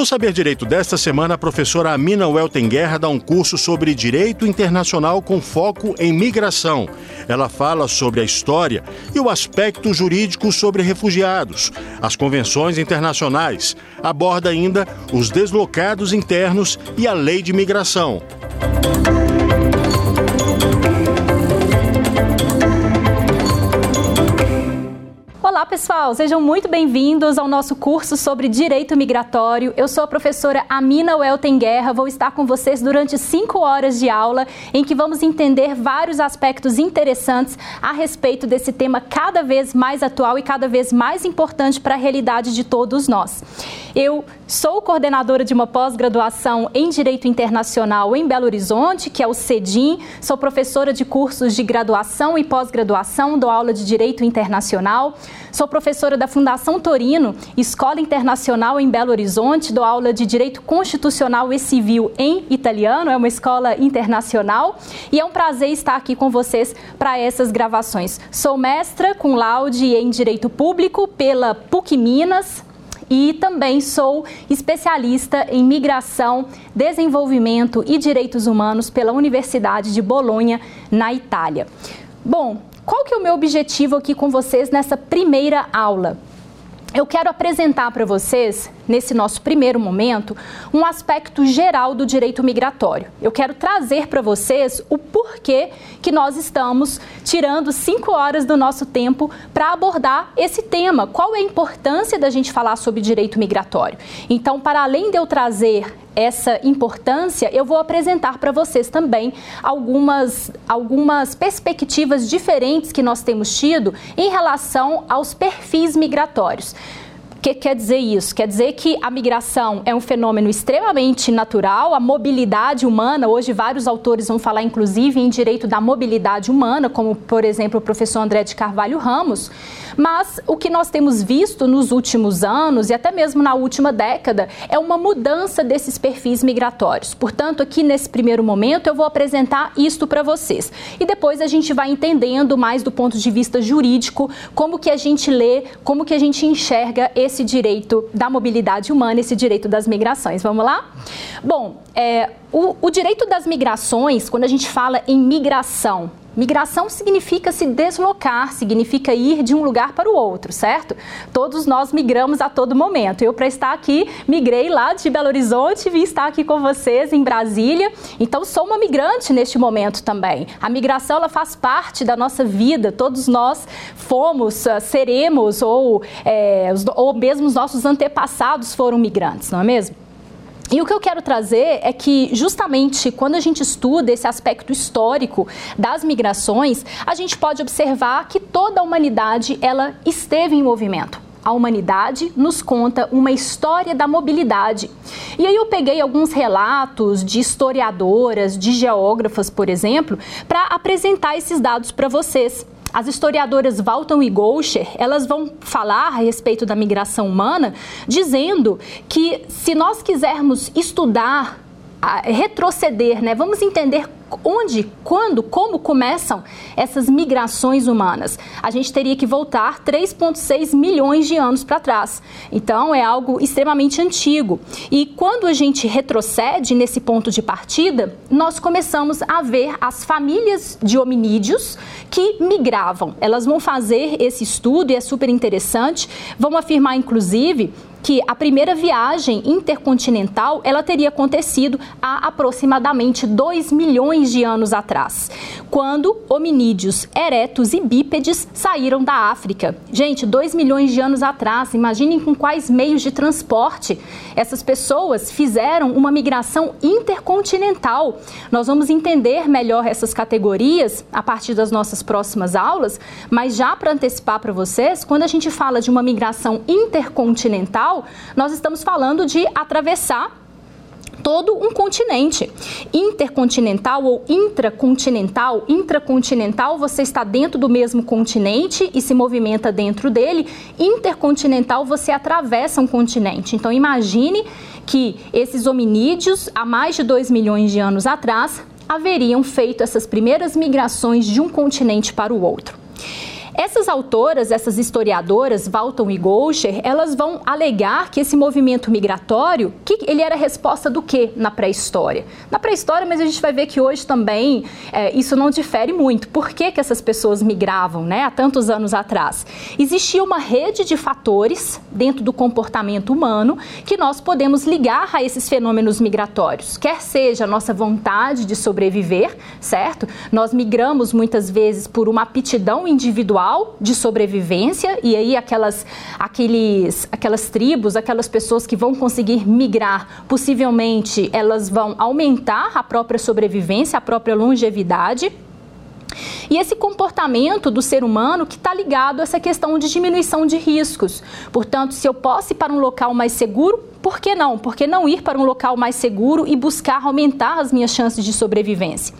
No Saber Direito desta semana, a professora Amina Welten Guerra dá um curso sobre direito internacional com foco em migração. Ela fala sobre a história e o aspecto jurídico sobre refugiados, as convenções internacionais, aborda ainda os deslocados internos e a lei de migração. Pessoal! Sejam muito bem-vindos ao nosso curso sobre Direito Migratório. Eu sou a professora Amina Welten Guerra. Vou estar com vocês durante cinco horas de aula em que vamos entender vários aspectos interessantes a respeito desse tema cada vez mais atual e cada vez mais importante para a realidade de todos nós. Eu sou coordenadora de uma pós-graduação em Direito Internacional em Belo Horizonte, que é o CEDIM. Sou professora de cursos de graduação e pós-graduação, dou aula de Direito Internacional. Sou professora da Fundação Torino, Escola Internacional em Belo Horizonte, dou aula de Direito Constitucional e Civil em italiano, é uma escola internacional. E é um prazer estar aqui com vocês para essas gravações. Sou mestra com laude em Direito Público pela PUC Minas, e também sou especialista em migração, desenvolvimento e direitos humanos pela Universidade de Bolonha, na Itália. Bom, qual que é o meu objetivo aqui com vocês nessa primeira aula? Eu quero apresentar para vocês, nesse nosso primeiro momento, um aspecto geral do direito migratório. Eu quero trazer para vocês o porquê que nós estamos tirando cinco horas do nosso tempo para abordar esse tema. Qual é a importância da gente falar sobre direito migratório? Então, para além de eu trazer essa importância, eu vou apresentar para vocês também algumas, algumas perspectivas diferentes que nós temos tido em relação aos perfis migratórios. O que quer dizer isso? Quer dizer que a migração é um fenômeno extremamente natural, a mobilidade humana, hoje vários autores vão falar inclusive em direito da mobilidade humana, como por exemplo o professor André de Carvalho Ramos, mas o que nós temos visto nos últimos anos e até mesmo na última década é uma mudança desses perfis migratórios. Portanto, aqui nesse primeiro momento eu vou apresentar isto para vocês. E depois a gente vai entendendo mais do ponto de vista jurídico como que a gente lê, como que a gente enxerga esse esse direito da mobilidade humana, esse direito das migrações. Vamos lá? Bom, é, o, o direito das migrações, quando a gente fala em migração, Migração significa se deslocar, significa ir de um lugar para o outro, certo? Todos nós migramos a todo momento. Eu, para estar aqui, migrei lá de Belo Horizonte e vim estar aqui com vocês em Brasília. Então, sou uma migrante neste momento também. A migração ela faz parte da nossa vida. Todos nós fomos, ah, seremos, ou, é, ou mesmo os nossos antepassados foram migrantes, não é mesmo? E o que eu quero trazer é que, justamente quando a gente estuda esse aspecto histórico das migrações, a gente pode observar que toda a humanidade ela esteve em movimento. A humanidade nos conta uma história da mobilidade. E aí eu peguei alguns relatos de historiadoras, de geógrafas, por exemplo, para apresentar esses dados para vocês as historiadoras Walton e Goucher, elas vão falar a respeito da migração humana, dizendo que se nós quisermos estudar, retroceder, né, vamos entender onde, quando, como começam essas migrações humanas? A gente teria que voltar 3,6 milhões de anos para trás. Então, é algo extremamente antigo. E quando a gente retrocede nesse ponto de partida, nós começamos a ver as famílias de hominídeos que migravam. Elas vão fazer esse estudo e é super interessante. Vão afirmar, inclusive, que a primeira viagem intercontinental ela teria acontecido há aproximadamente 2 milhões de anos atrás, quando hominídeos eretos e bípedes saíram da África. Gente, 2 milhões de anos atrás, imaginem com quais meios de transporte essas pessoas fizeram uma migração intercontinental. Nós vamos entender melhor essas categorias a partir das nossas próximas aulas, mas já para antecipar para vocês, quando a gente fala de uma migração intercontinental, nós estamos falando de atravessar todo um continente. Intercontinental ou intracontinental, intracontinental você está dentro do mesmo continente e se movimenta dentro dele. Intercontinental você atravessa um continente. Então imagine que esses hominídeos há mais de 2 milhões de anos atrás haveriam feito essas primeiras migrações de um continente para o outro. Essas autoras, essas historiadoras, Walton e Goucher, elas vão alegar que esse movimento migratório, que ele era resposta do que na pré-história? Na pré-história, mas a gente vai ver que hoje também é, isso não difere muito. Por que, que essas pessoas migravam, né, há tantos anos atrás? Existia uma rede de fatores dentro do comportamento humano que nós podemos ligar a esses fenômenos migratórios, quer seja a nossa vontade de sobreviver, certo? Nós migramos muitas vezes por uma aptidão individual de sobrevivência e aí aquelas, aqueles, aquelas tribos, aquelas pessoas que vão conseguir migrar, possivelmente elas vão aumentar a própria sobrevivência, a própria longevidade. E esse comportamento do ser humano que está ligado a essa questão de diminuição de riscos. Portanto, se eu posso ir para um local mais seguro, por que não? Por que não ir para um local mais seguro e buscar aumentar as minhas chances de sobrevivência?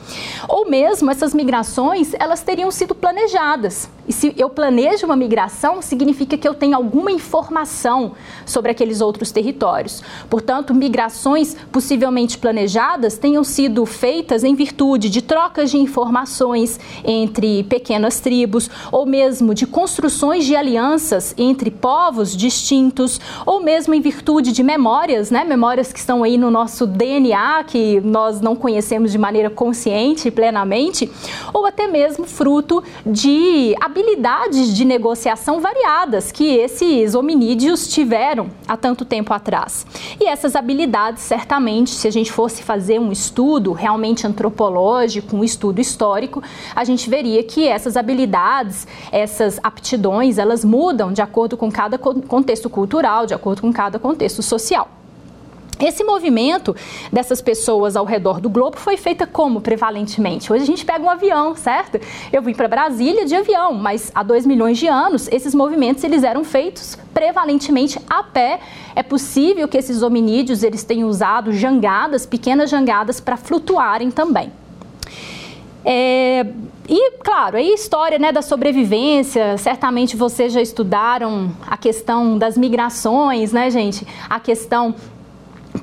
Ou mesmo essas migrações, elas teriam sido planejadas. E se eu planejo uma migração, significa que eu tenho alguma informação sobre aqueles outros territórios. Portanto, migrações possivelmente planejadas tenham sido feitas em virtude de trocas de informações entre pequenas tribos, ou mesmo de construções de alianças entre povos distintos, ou mesmo em virtude de memórias, né? Memórias que estão aí no nosso DNA, que nós não conhecemos de maneira consciente plenamente, ou até mesmo fruto de habilidades de negociação variadas que esses hominídeos tiveram há tanto tempo atrás. E essas habilidades, certamente, se a gente fosse fazer um estudo realmente antropológico, um estudo histórico, a gente veria que essas habilidades, essas aptidões, elas mudam de acordo com cada contexto cultural, de acordo com cada contexto social social. Esse movimento dessas pessoas ao redor do globo foi feita como prevalentemente? Hoje a gente pega um avião, certo? Eu vim para Brasília de avião, mas há dois milhões de anos esses movimentos eles eram feitos prevalentemente a pé. É possível que esses hominídeos eles tenham usado jangadas, pequenas jangadas para flutuarem também. É, e, claro, a história né, da sobrevivência, certamente vocês já estudaram a questão das migrações, né, gente? A questão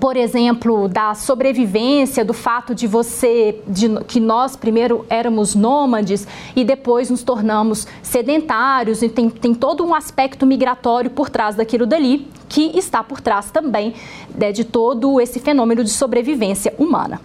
por exemplo, da sobrevivência, do fato de você, de, que nós primeiro éramos nômades e depois nos tornamos sedentários, e tem, tem todo um aspecto migratório por trás daquilo dali, que está por trás também né, de todo esse fenômeno de sobrevivência humana.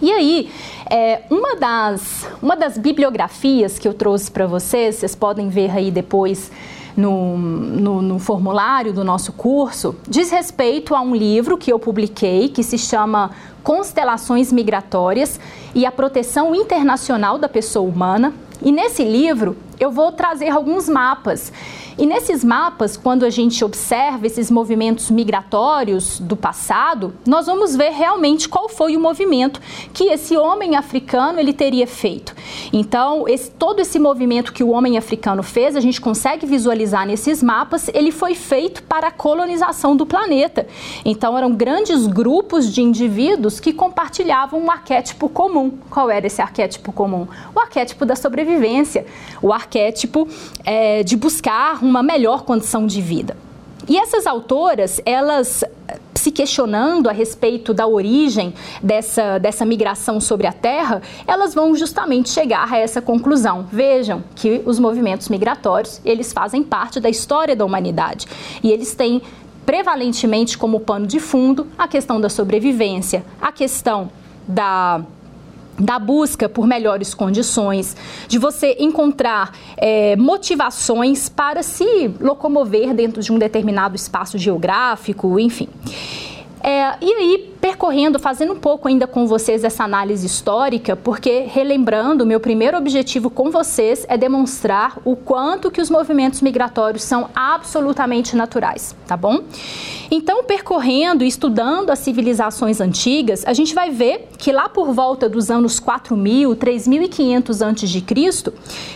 E aí, é, uma, das, uma das bibliografias que eu trouxe para vocês, vocês podem ver aí depois no, no, no, formulário do nosso curso, diz respeito a um livro que eu publiquei que se chama Constelações Migratórias e a Proteção Internacional da Pessoa Humana. E nesse livro eu vou trazer alguns mapas e nesses mapas, quando a gente observa esses movimentos migratórios do passado, nós vamos ver realmente qual foi o movimento que esse homem africano ele teria feito. Então, esse, todo esse movimento que o homem africano fez, a gente consegue visualizar nesses mapas, ele foi feito para a colonização do planeta. Então, eram grandes grupos de indivíduos que compartilhavam um arquétipo comum. Qual era esse arquétipo comum? O arquétipo da sobrevivência, o arquétipo é, de buscar uma melhor condição de vida. E essas autoras, elas se questionando a respeito da origem dessa, dessa migração sobre a Terra, elas vão justamente chegar a essa conclusão. Vejam que os movimentos migratórios, eles fazem parte da história da humanidade e eles têm prevalentemente como pano de fundo a questão da sobrevivência, a questão da da busca por melhores condições, de você encontrar é, motivações para se locomover dentro de um determinado espaço geográfico, enfim. É, e aí, percorrendo, fazendo um pouco ainda com vocês essa análise histórica, porque relembrando, meu primeiro objetivo com vocês é demonstrar o quanto que os movimentos migratórios são absolutamente naturais, tá bom? Então, percorrendo e estudando as civilizações antigas, a gente vai ver que lá por volta dos anos 4000, 3500 a.C.,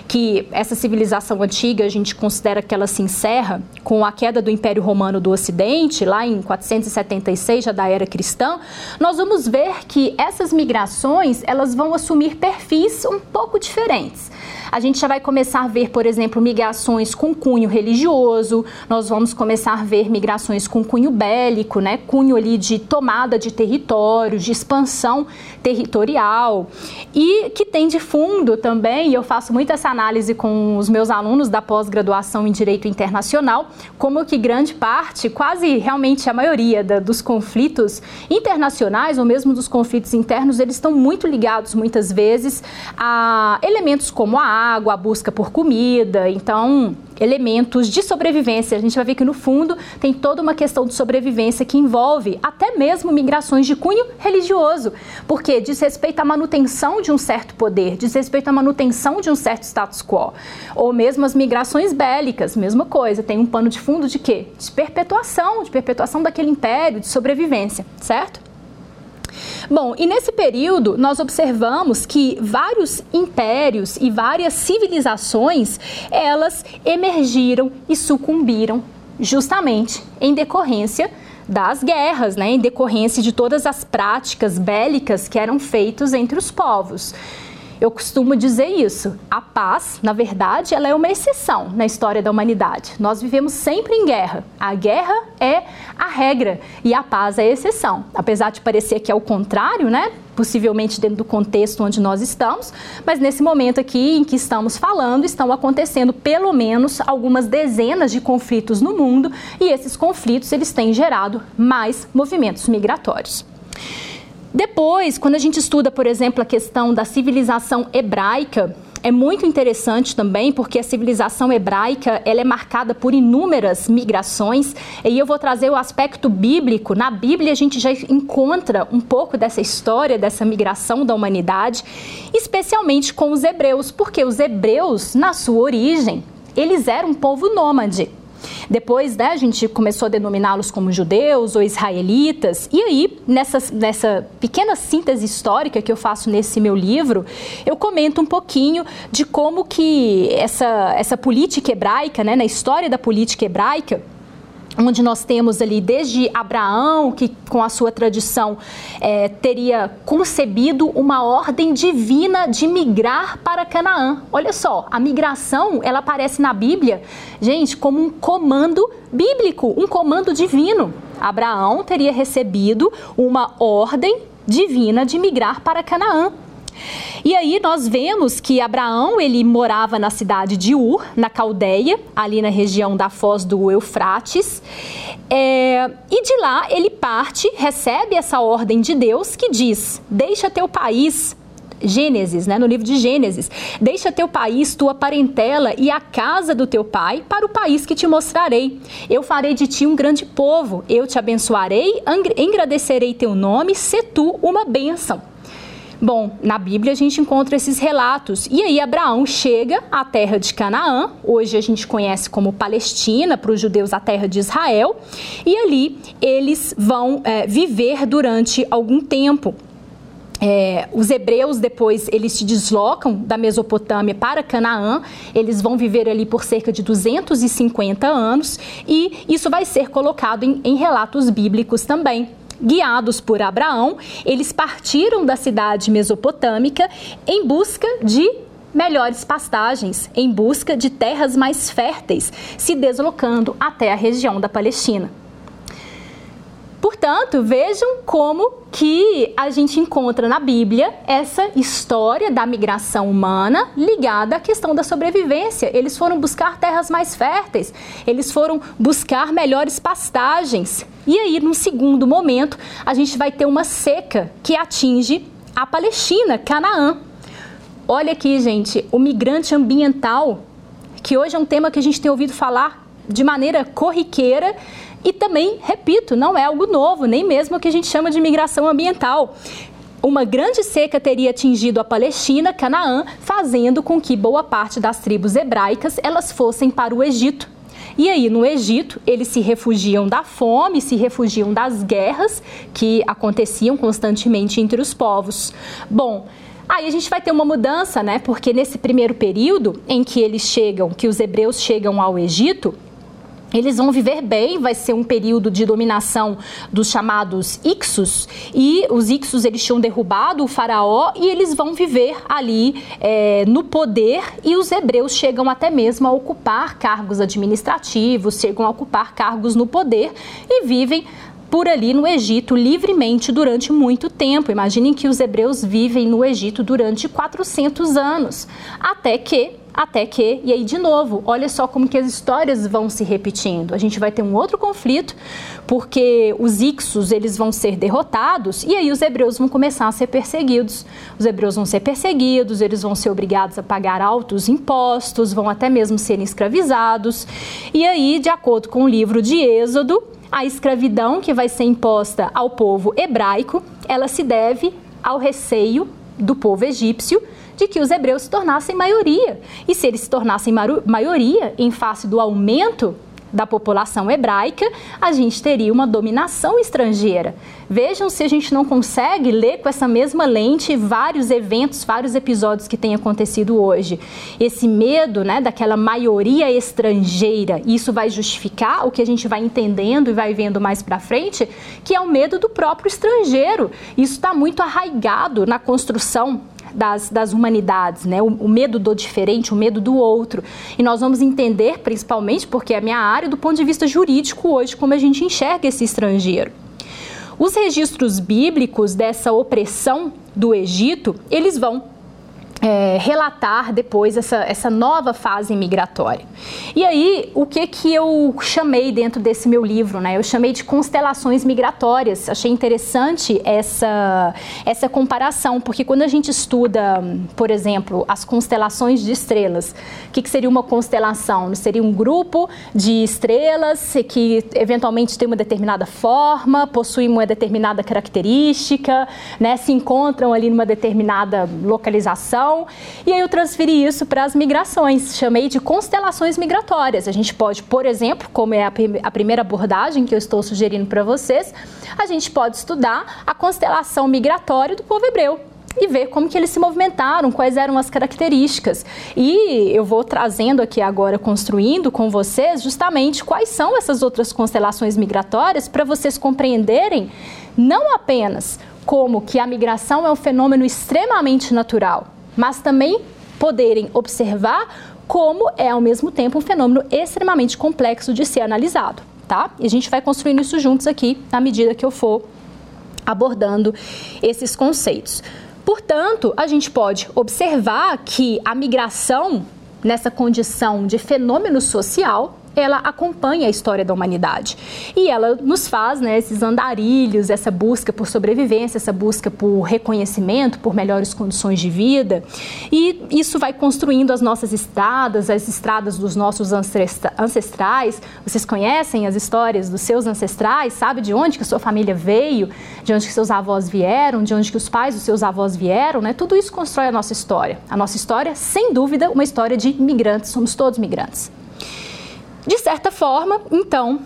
que essa civilização antiga a gente considera que ela se encerra com a queda do Império Romano do Ocidente, lá em 476 já da era cristã, nós vamos ver que essas migrações, elas vão assumir perfis um pouco diferentes. A gente já vai começar a ver, por exemplo, migrações com cunho religioso, nós vamos começar a ver migrações com cunho bélico, né? Cunho ali de tomada de territórios, de expansão territorial. E que tem de fundo também, e eu faço muito essa análise com os meus alunos da pós-graduação em Direito Internacional, como que grande parte, quase realmente a maioria da, dos conflitos internacionais ou mesmo dos conflitos internos, eles estão muito ligados muitas vezes a elementos como a água, a busca por comida, então elementos de sobrevivência. A gente vai ver que no fundo tem toda uma questão de sobrevivência que envolve até mesmo migrações de cunho religioso, porque diz respeito à manutenção de um certo poder, diz respeito à manutenção de um certo status quo, ou mesmo as migrações bélicas, mesma coisa, tem um pano de fundo de quê? De perpetuação, de perpetuação daquele império, de sobrevivência, certo? Bom, e nesse período nós observamos que vários impérios e várias civilizações, elas emergiram e sucumbiram justamente em decorrência das guerras, né, em decorrência de todas as práticas bélicas que eram feitas entre os povos. Eu costumo dizer isso. A paz, na verdade, ela é uma exceção na história da humanidade. Nós vivemos sempre em guerra. A guerra é a regra e a paz é a exceção. Apesar de parecer que é o contrário, né? Possivelmente dentro do contexto onde nós estamos, mas nesse momento aqui em que estamos falando, estão acontecendo pelo menos algumas dezenas de conflitos no mundo e esses conflitos eles têm gerado mais movimentos migratórios. Depois, quando a gente estuda, por exemplo, a questão da civilização hebraica, é muito interessante também porque a civilização hebraica ela é marcada por inúmeras migrações e eu vou trazer o aspecto bíblico. Na Bíblia a gente já encontra um pouco dessa história dessa migração da humanidade, especialmente com os hebreus, porque os hebreus na sua origem eles eram um povo nômade. Depois, né, a gente começou a denominá-los como judeus ou israelitas. E aí, nessa, nessa pequena síntese histórica que eu faço nesse meu livro, eu comento um pouquinho de como que essa, essa política hebraica, né, na história da política hebraica, onde nós temos ali desde Abraão, que com a sua tradição é, teria concebido uma ordem divina de migrar para Canaã. Olha só, a migração ela aparece na Bíblia, gente, como um comando bíblico, um comando divino. Abraão teria recebido uma ordem divina de migrar para Canaã. E aí nós vemos que Abraão ele morava na cidade de Ur, na Caldeia, ali na região da foz do Eufrates. É, e de lá ele parte, recebe essa ordem de Deus que diz: Deixa teu país, Gênesis, né, no livro de Gênesis. Deixa teu país, tua parentela e a casa do teu pai para o país que te mostrarei. Eu farei de ti um grande povo, eu te abençoarei, engrandecerei teu nome, se tu uma bênção. Bom, na Bíblia a gente encontra esses relatos. E aí Abraão chega à terra de Canaã, hoje a gente conhece como Palestina, para os judeus a terra de Israel, e ali eles vão é, viver durante algum tempo. É, os hebreus depois eles se deslocam da Mesopotâmia para Canaã, eles vão viver ali por cerca de 250 anos e isso vai ser colocado em, em relatos bíblicos também. Guiados por Abraão, eles partiram da cidade mesopotâmica em busca de melhores pastagens, em busca de terras mais férteis, se deslocando até a região da Palestina. Portanto, vejam como que a gente encontra na Bíblia essa história da migração humana ligada à questão da sobrevivência. Eles foram buscar terras mais férteis, eles foram buscar melhores pastagens. E aí, num segundo momento, a gente vai ter uma seca que atinge a Palestina, Canaã. Olha aqui, gente, o migrante ambiental, que hoje é um tema que a gente tem ouvido falar de maneira corriqueira e também, repito, não é algo novo, nem mesmo o que a gente chama de migração ambiental. Uma grande seca teria atingido a Palestina, Canaã, fazendo com que boa parte das tribos hebraicas elas fossem para o Egito. E aí, no Egito, eles se refugiam da fome, se refugiam das guerras que aconteciam constantemente entre os povos. Bom, Aí a gente vai ter uma mudança, né? Porque nesse primeiro período em que eles chegam, que os hebreus chegam ao Egito, eles vão viver bem, vai ser um período de dominação dos chamados Ixos, e os Ixos eles tinham derrubado o faraó e eles vão viver ali é, no poder e os hebreus chegam até mesmo a ocupar cargos administrativos, chegam a ocupar cargos no poder e vivem por ali no Egito livremente durante muito tempo. Imaginem que os hebreus vivem no Egito durante 400 anos, até que até que, e aí de novo, olha só como que as histórias vão se repetindo. A gente vai ter um outro conflito, porque os Ixos, eles vão ser derrotados, e aí os hebreus vão começar a ser perseguidos. Os hebreus vão ser perseguidos, eles vão ser obrigados a pagar altos impostos, vão até mesmo serem escravizados. E aí, de acordo com o livro de Êxodo, a escravidão que vai ser imposta ao povo hebraico, ela se deve ao receio do povo egípcio de que os hebreus se tornassem maioria. E se eles se tornassem maioria em face do aumento da população hebraica, a gente teria uma dominação estrangeira. Vejam se a gente não consegue ler com essa mesma lente vários eventos, vários episódios que têm acontecido hoje. Esse medo, né, daquela maioria estrangeira, isso vai justificar o que a gente vai entendendo e vai vendo mais para frente, que é o medo do próprio estrangeiro. Isso está muito arraigado na construção das, das humanidades, né? O, o, medo do diferente, o medo do outro. E nós vamos entender, principalmente, porque é a minha área, do ponto de vista jurídico hoje, como a gente enxerga esse estrangeiro. Os registros bíblicos dessa opressão do Egito, eles vão é, relatar depois essa, essa nova fase migratória. E aí, o que que eu chamei dentro desse meu livro, né? Eu chamei de constelações migratórias. Achei interessante essa, essa comparação, porque quando a gente estuda, por exemplo, as constelações de estrelas, o que, que seria uma constelação? Seria um grupo de estrelas que eventualmente tem uma determinada forma, possuem uma determinada característica, né? Se encontram ali numa determinada localização e aí eu transferi isso para as migrações, chamei de constelações migratórias. A gente pode, por exemplo, como é a, a primeira abordagem que eu estou sugerindo para vocês, a gente pode estudar a constelação migratória do povo hebreu e ver como que eles se movimentaram, quais eram as características. E eu vou trazendo aqui agora, construindo com vocês, justamente quais são essas outras constelações migratórias para vocês compreenderem não apenas como que a migração é um fenômeno extremamente natural, mas também poderem observar como é ao mesmo tempo um fenômeno extremamente complexo de ser analisado, tá? E a gente vai construindo isso juntos aqui na medida que eu for abordando esses conceitos. Portanto, a gente pode observar que a migração nessa condição de fenômeno social ela acompanha a história da humanidade. E ela nos faz né, esses andarilhos, essa busca por sobrevivência, essa busca por reconhecimento, por melhores condições de vida. E isso vai construindo as nossas estradas, as estradas dos nossos ancestrais. Vocês conhecem as histórias dos seus ancestrais? Sabe de onde que sua família veio? De onde que seus avós vieram? De onde que os pais dos seus avós vieram? Né? Tudo isso constrói a nossa história. A nossa história, sem dúvida, uma história de migrantes. Somos todos migrantes. De certa forma, então,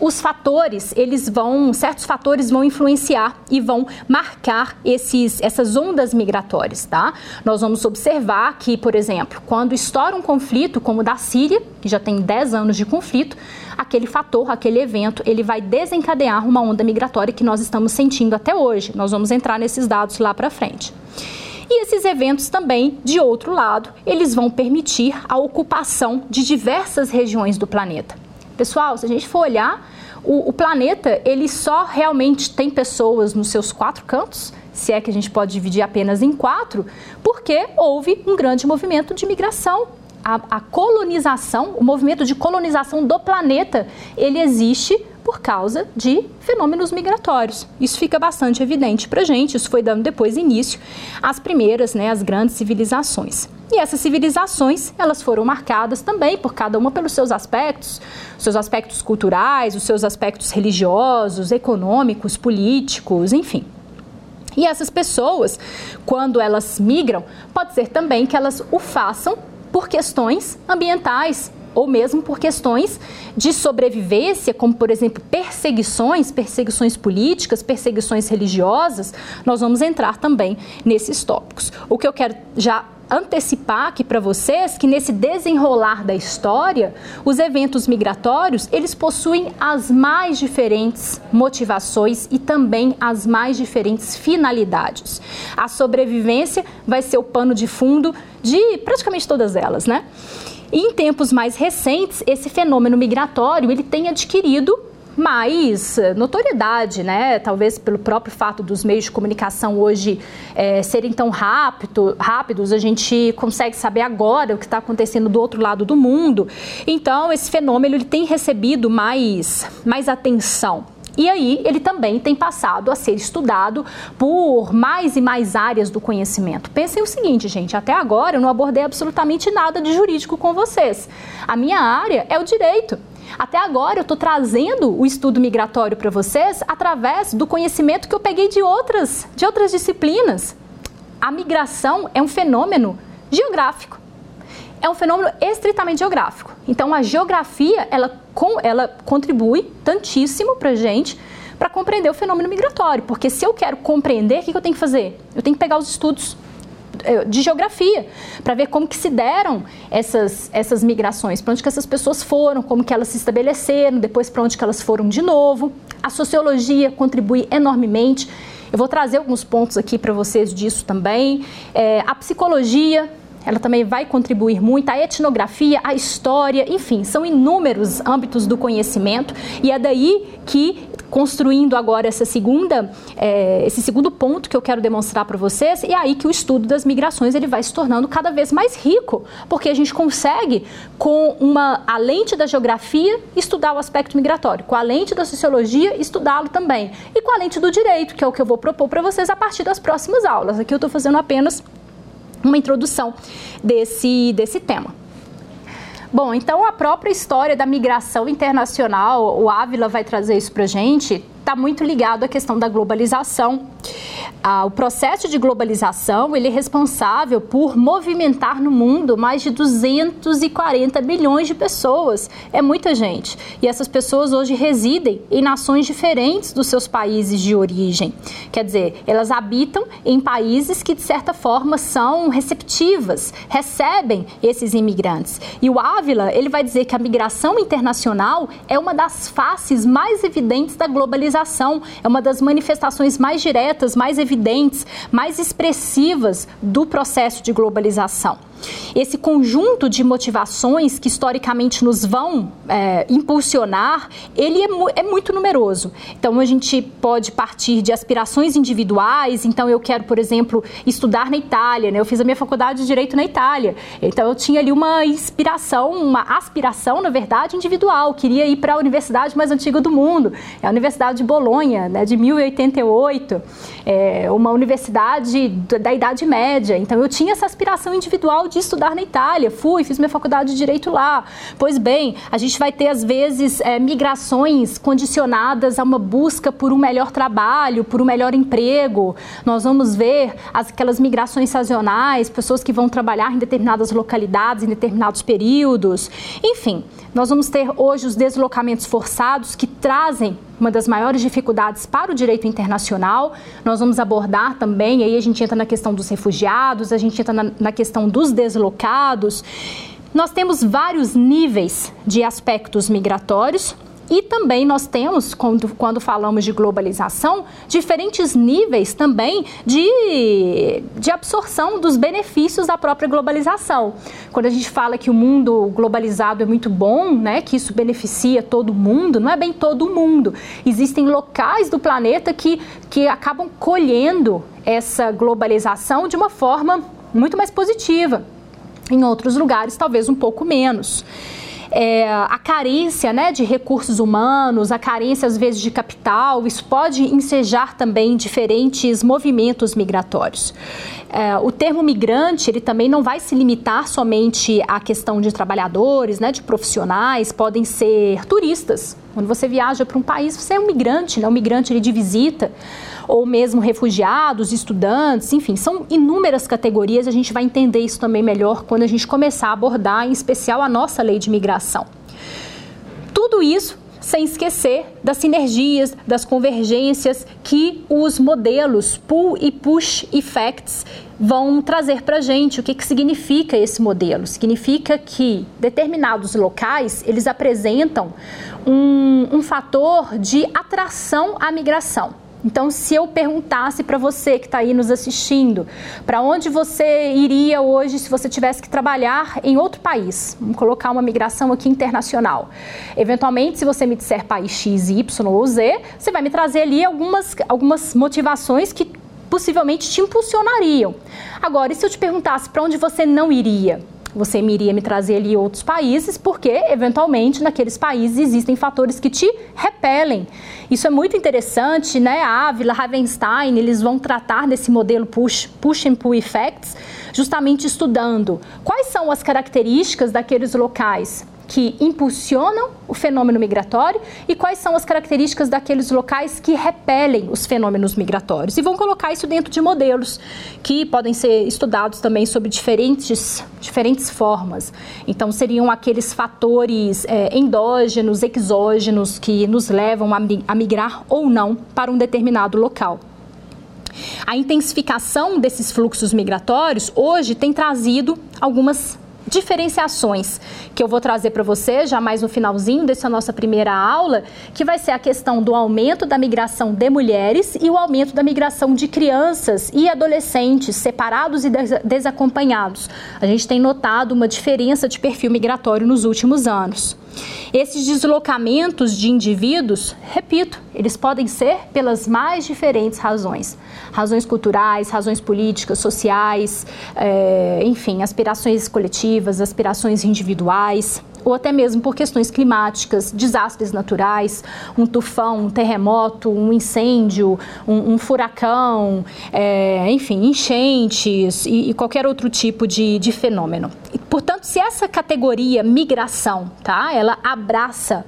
os fatores, eles vão, certos fatores vão influenciar e vão marcar esses, essas ondas migratórias, tá? Nós vamos observar que, por exemplo, quando estoura um conflito como o da Síria, que já tem 10 anos de conflito, aquele fator, aquele evento, ele vai desencadear uma onda migratória que nós estamos sentindo até hoje. Nós vamos entrar nesses dados lá para frente. E esses eventos também, de outro lado, eles vão permitir a ocupação de diversas regiões do planeta. Pessoal, se a gente for olhar, o, o planeta ele só realmente tem pessoas nos seus quatro cantos, se é que a gente pode dividir apenas em quatro, porque houve um grande movimento de migração. A, a colonização, o movimento de colonização do planeta, ele existe por causa de fenômenos migratórios. Isso fica bastante evidente para gente, isso foi dando depois início às primeiras, né, às grandes civilizações. E essas civilizações, elas foram marcadas também por cada uma pelos seus aspectos, seus aspectos culturais, os seus aspectos religiosos, econômicos, políticos, enfim. E essas pessoas, quando elas migram, pode ser também que elas o façam por questões ambientais, ou mesmo por questões de sobrevivência, como por exemplo perseguições, perseguições políticas, perseguições religiosas, nós vamos entrar também nesses tópicos. O que eu quero já antecipar aqui para vocês que nesse desenrolar da história, os eventos migratórios, eles possuem as mais diferentes motivações e também as mais diferentes finalidades. A sobrevivência vai ser o pano de fundo de praticamente todas elas, né? Em tempos mais recentes, esse fenômeno migratório, ele tem adquirido mais notoriedade, né? Talvez pelo próprio fato dos meios de comunicação hoje é, serem tão rápido, rápidos, a gente consegue saber agora o que está acontecendo do outro lado do mundo. Então, esse fenômeno ele tem recebido mais, mais atenção. E aí ele também tem passado a ser estudado por mais e mais áreas do conhecimento. Pensem o seguinte, gente, até agora eu não abordei absolutamente nada de jurídico com vocês. A minha área é o direito. Até agora eu estou trazendo o estudo migratório para vocês através do conhecimento que eu peguei de outras, de outras disciplinas. A migração é um fenômeno geográfico. É um fenômeno estritamente geográfico. Então a geografia ela, ela contribui tantíssimo para a gente para compreender o fenômeno migratório. Porque se eu quero compreender, o que eu tenho que fazer? Eu tenho que pegar os estudos de geografia, para ver como que se deram essas, essas migrações, para onde que essas pessoas foram, como que elas se estabeleceram, depois para onde que elas foram de novo. A sociologia contribui enormemente. Eu vou trazer alguns pontos aqui para vocês disso também. É, a psicologia, ela também vai contribuir muito, a etnografia, a história, enfim, são inúmeros âmbitos do conhecimento e é daí que construindo agora essa segunda, é, esse segundo ponto que eu quero demonstrar para vocês, e é aí que o estudo das migrações ele vai se tornando cada vez mais rico, porque a gente consegue, com uma, a lente da geografia, estudar o aspecto migratório, com a lente da sociologia, estudá-lo também, e com a lente do direito, que é o que eu vou propor para vocês a partir das próximas aulas. Aqui eu estou fazendo apenas uma introdução desse, desse tema. Bom, então a própria história da migração internacional, o Ávila vai trazer isso para gente, está muito ligado à questão da globalização. Ah, o processo de globalização ele é responsável por movimentar no mundo mais de 240 milhões de pessoas. É muita gente. E essas pessoas hoje residem em nações diferentes dos seus países de origem. Quer dizer, elas habitam em países que, de certa forma, são receptivas, recebem esses imigrantes. E o Ávila ele vai dizer que a migração internacional é uma das faces mais evidentes da globalização é uma das manifestações mais diretas, mais evidentes, mais expressivas do processo de globalização. Esse conjunto de motivações que historicamente nos vão é, impulsionar, ele é, é, muito numeroso. Então a gente pode partir de aspirações individuais. Então eu quero, por exemplo, estudar na Itália. Né? Eu fiz a minha faculdade de direito na Itália. Então eu tinha ali uma inspiração, uma aspiração, na verdade, individual. Eu queria ir para a universidade mais antiga do mundo, é a Universidade de Bolonha, né, de 1088, é uma universidade da Idade Média. Então eu tinha essa aspiração individual de estudar na Itália. Fui, fiz minha faculdade de Direito lá. Pois bem, a gente vai ter, às vezes, é, migrações condicionadas a uma busca por um melhor trabalho, por um melhor emprego. Nós vamos ver as, aquelas migrações sazonais, pessoas que vão trabalhar em determinadas localidades, em determinados períodos. Enfim, nós vamos ter hoje os deslocamentos forçados que trazem uma das maiores dificuldades para o direito internacional. Nós vamos abordar também, aí a gente entra na questão dos refugiados, a gente entra na, na questão dos deslocados. Nós temos vários níveis de aspectos migratórios, e também nós temos, quando, quando falamos de globalização, diferentes níveis também de, de absorção dos benefícios da própria globalização. Quando a gente fala que o mundo globalizado é muito bom, né, que isso beneficia todo mundo, não é bem todo mundo. Existem locais do planeta que, que acabam colhendo essa globalização de uma forma muito mais positiva. Em outros lugares, talvez um pouco menos é, a carência né, de recursos humanos, a carência às vezes de capital, isso pode ensejar também diferentes movimentos migratórios. É, o termo migrante ele também não vai se limitar somente à questão de trabalhadores, né, de profissionais, podem ser turistas. Quando você viaja para um país, você é um migrante, né, um migrante ele de visita ou mesmo refugiados, estudantes, enfim, são inúmeras categorias. A gente vai entender isso também melhor quando a gente começar a abordar, em especial, a nossa lei de migração. Tudo isso sem esquecer das sinergias, das convergências que os modelos pull e push effects vão trazer para a gente. O que, que significa esse modelo? Significa que determinados locais eles apresentam um, um fator de atração à migração. Então, se eu perguntasse para você que está aí nos assistindo, para onde você iria hoje se você tivesse que trabalhar em outro país? Vamos colocar uma migração aqui internacional. Eventualmente, se você me disser país X, Y ou Z, você vai me trazer ali algumas, algumas motivações que possivelmente te impulsionariam. Agora, e se eu te perguntasse para onde você não iria? Você iria me trazer ali outros países, porque eventualmente naqueles países existem fatores que te repelem. Isso é muito interessante, né? A Ávila, Ravenstein, eles vão tratar desse modelo push, push and pull effects, justamente estudando quais são as características daqueles locais que impulsionam o fenômeno migratório e quais são as características daqueles locais que repelem os fenômenos migratórios. E vão colocar isso dentro de modelos que podem ser estudados também sob diferentes, diferentes formas. Então, seriam aqueles fatores é, endógenos, exógenos que nos levam a, a migrar ou não para um determinado local. A intensificação desses fluxos migratórios hoje tem trazido algumas diferenciações que eu vou trazer para você já mais no finalzinho dessa nossa primeira aula, que vai ser a questão do aumento da migração de mulheres e o aumento da migração de crianças e adolescentes separados e desacompanhados. A gente tem notado uma diferença de perfil migratório nos últimos anos. Esses deslocamentos de indivíduos, repito, eles podem ser pelas mais diferentes razões: razões culturais, razões políticas, sociais, é, enfim, aspirações coletivas, aspirações individuais ou até mesmo por questões climáticas, desastres naturais, um tufão, um terremoto, um incêndio, um, um furacão, é, enfim, enchentes e, e, qualquer outro tipo de, de fenômeno. Portanto, se essa categoria migração, tá, ela abraça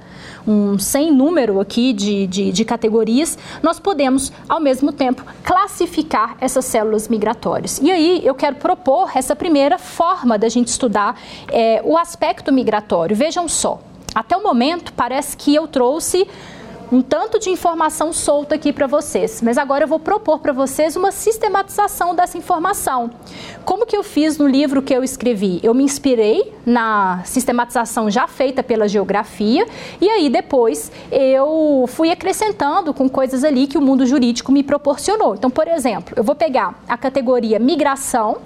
um sem número aqui de, de, de, categorias, nós podemos, ao mesmo tempo, classificar essas células migratórias. E aí eu quero propor essa primeira forma da gente estudar é, o aspecto migratório. Vejam só, até o momento parece que eu trouxe um tanto de informação solta aqui para vocês, mas agora eu vou propor para vocês uma sistematização dessa informação. Como que eu fiz no livro que eu escrevi? Eu me inspirei na sistematização já feita pela geografia e aí depois eu fui acrescentando com coisas ali que o mundo jurídico me proporcionou. Então, por exemplo, eu vou pegar a categoria migração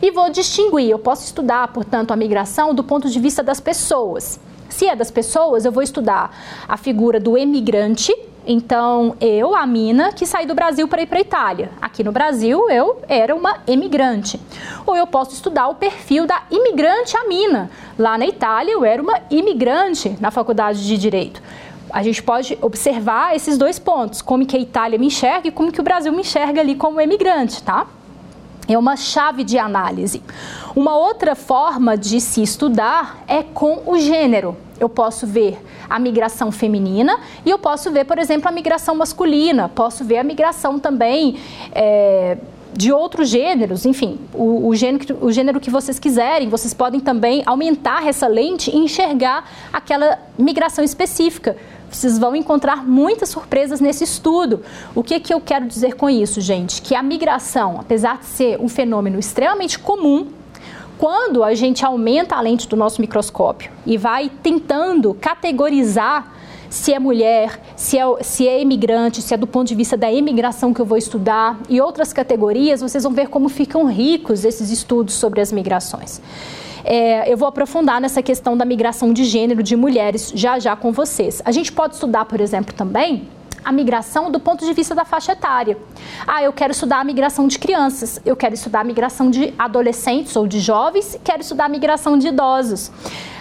e vou distinguir. Eu posso estudar, portanto, a migração do ponto de vista das pessoas. Se é das pessoas, eu vou estudar a figura do emigrante. Então, eu, a mina, que saí do Brasil para ir para a Itália. Aqui no Brasil, eu era uma emigrante. Ou eu posso estudar o perfil da imigrante a mina. Lá na Itália, eu era uma imigrante na faculdade de Direito a gente pode observar esses dois pontos, como que a Itália me enxerga e como que o Brasil me enxerga ali como emigrante, tá? É uma chave de análise. Uma outra forma de se estudar é com o gênero. Eu posso ver a migração feminina e eu posso ver, por exemplo, a migração masculina. Posso ver a migração também é, de outros gêneros, enfim, o, o, gênero, o gênero que vocês quiserem. Vocês podem também aumentar essa lente e enxergar aquela migração específica. Vocês vão encontrar muitas surpresas nesse estudo. O que, que eu quero dizer com isso, gente? Que a migração, apesar de ser um fenômeno extremamente comum, quando a gente aumenta a lente do nosso microscópio e vai tentando categorizar se é mulher, se é, se é imigrante, se é do ponto de vista da imigração que eu vou estudar e outras categorias, vocês vão ver como ficam ricos esses estudos sobre as migrações. É, eu vou aprofundar nessa questão da migração de gênero de mulheres já já com vocês. A gente pode estudar, por exemplo, também a migração do ponto de vista da faixa etária. Ah, eu quero estudar a migração de crianças, eu quero estudar a migração de adolescentes ou de jovens, quero estudar a migração de idosos.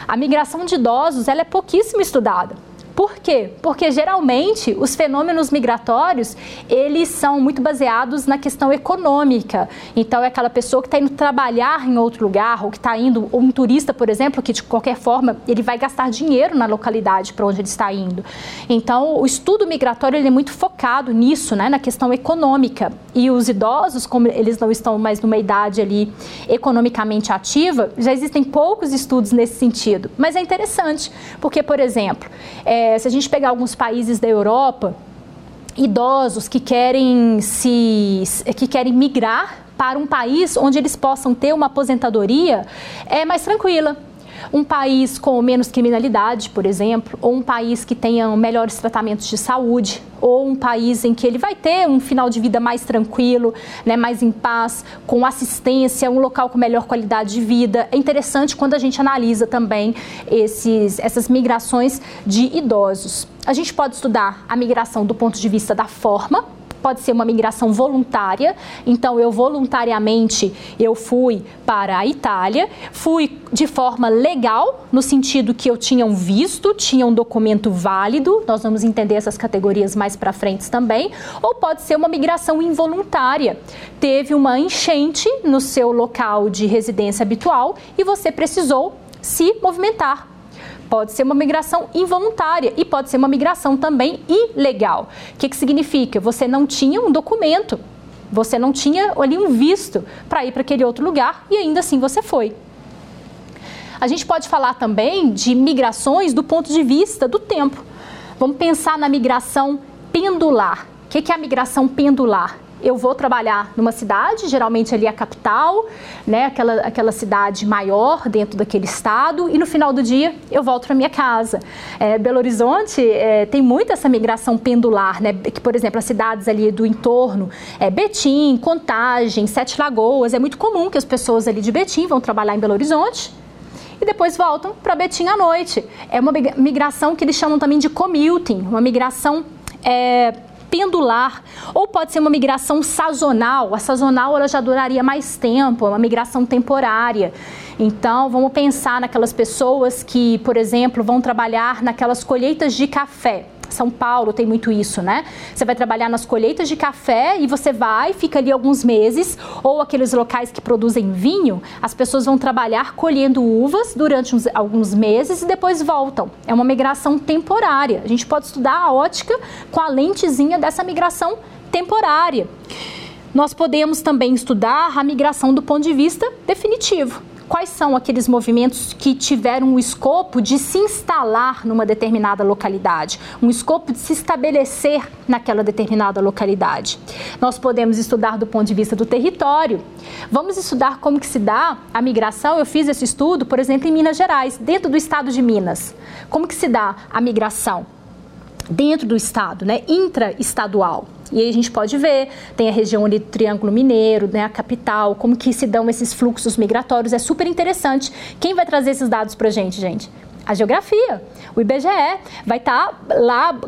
A migração de idosos ela é pouquíssimo estudada. Por quê? Porque geralmente os fenômenos migratórios, eles são muito baseados na questão econômica. Então é aquela pessoa que está indo trabalhar em outro lugar, ou que está indo, ou um turista, por exemplo, que de qualquer forma ele vai gastar dinheiro na localidade para onde ele está indo. Então o estudo migratório ele é muito focado nisso, né, na questão econômica. E os idosos, como eles não estão mais numa idade ali economicamente ativa, já existem poucos estudos nesse sentido. Mas é interessante, porque, por exemplo, é, É, se a gente pegar alguns países da Europa, idosos que querem se que querem migrar para um país onde eles possam ter uma aposentadoria é mais tranquila um país com menos criminalidade, por exemplo, ou um país que tenha melhores tratamentos de saúde, ou um país em que ele vai ter um final de vida mais tranquilo, né, mais em paz, com assistência, um local com melhor qualidade de vida. É interessante quando a gente analisa também esses, essas migrações de idosos. A gente pode estudar a migração do ponto de vista da forma, pode ser uma migração voluntária. Então, eu voluntariamente eu fui para a Itália, fui de forma legal, no sentido que eu tinha um visto, tinha um documento válido. Nós vamos entender essas categorias mais para frente também. Ou pode ser uma migração involuntária. Teve uma enchente no seu local de residência habitual e você precisou se movimentar Pode ser uma migração involuntária e pode ser uma migração também ilegal. O que, que significa? Você não tinha um documento, você não tinha ali um visto para ir para aquele outro lugar e ainda assim você foi. A gente pode falar também de migrações do ponto de vista do tempo. Vamos pensar na migração pendular. O que é a migração pendular? Eu vou trabalhar numa cidade, geralmente ali a capital, né, aquela, aquela cidade maior dentro daquele estado, e no final do dia eu volto para minha casa. É, Belo Horizonte é, tem muito essa migração pendular, né, que, por exemplo, as cidades ali do entorno, é, Betim, Contagem, Sete Lagoas, é muito comum que as pessoas ali de Betim vão trabalhar em Belo Horizonte, e depois voltam para Betim à noite. É uma migração que eles chamam também de commuting, uma migração é, pendular, ou pode ser uma migração sazonal. A sazonal ela já duraria mais tempo, é uma migração temporária. Então, vamos pensar naquelas pessoas que, por exemplo, vão trabalhar naquelas colheitas de café. São Paulo tem muito isso, né? Você vai trabalhar nas colheitas de café e você vai, fica ali alguns meses, ou aqueles locais que produzem vinho, as pessoas vão trabalhar colhendo uvas durante uns, alguns meses e depois voltam. É uma migração temporária. A gente pode estudar a ótica com a lentezinha dessa migração temporária. Nós podemos também estudar a migração do ponto de vista definitivo quais são aqueles movimentos que tiveram o escopo de se instalar numa determinada localidade, um escopo de se estabelecer naquela determinada localidade. Nós podemos estudar do ponto de vista do território. Vamos estudar como que se dá a migração. Eu fiz esse estudo, por exemplo, em Minas Gerais, dentro do estado de Minas. Como que se dá a migração? Dentro do estado, né, intraestadual. E aí a gente pode ver, tem a região ali do Triângulo Mineiro, né, a capital, como que se dão esses fluxos migratórios, é super interessante. Quem vai trazer esses dados para a gente, gente? A geografia. O IBGE vai estar tá lá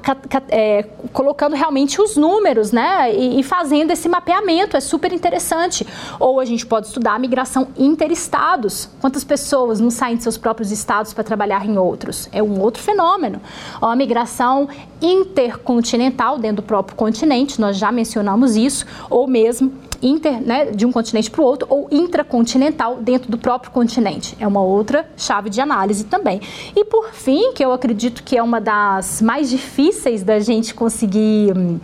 é, colocando realmente os números, né? E, e, fazendo esse mapeamento, é super interessante. Ou a gente pode estudar a migração interestados. Quantas pessoas não saem de seus próprios estados para trabalhar em outros? É um outro fenômeno. Ou a migração intercontinental dentro do próprio continente, nós já mencionamos isso, ou mesmo inter, né, de um continente para o outro, ou intracontinental dentro do próprio continente. É uma outra chave de análise também. E por fim, que eu acredito que é uma das mais difíceis da gente conseguir. Hum,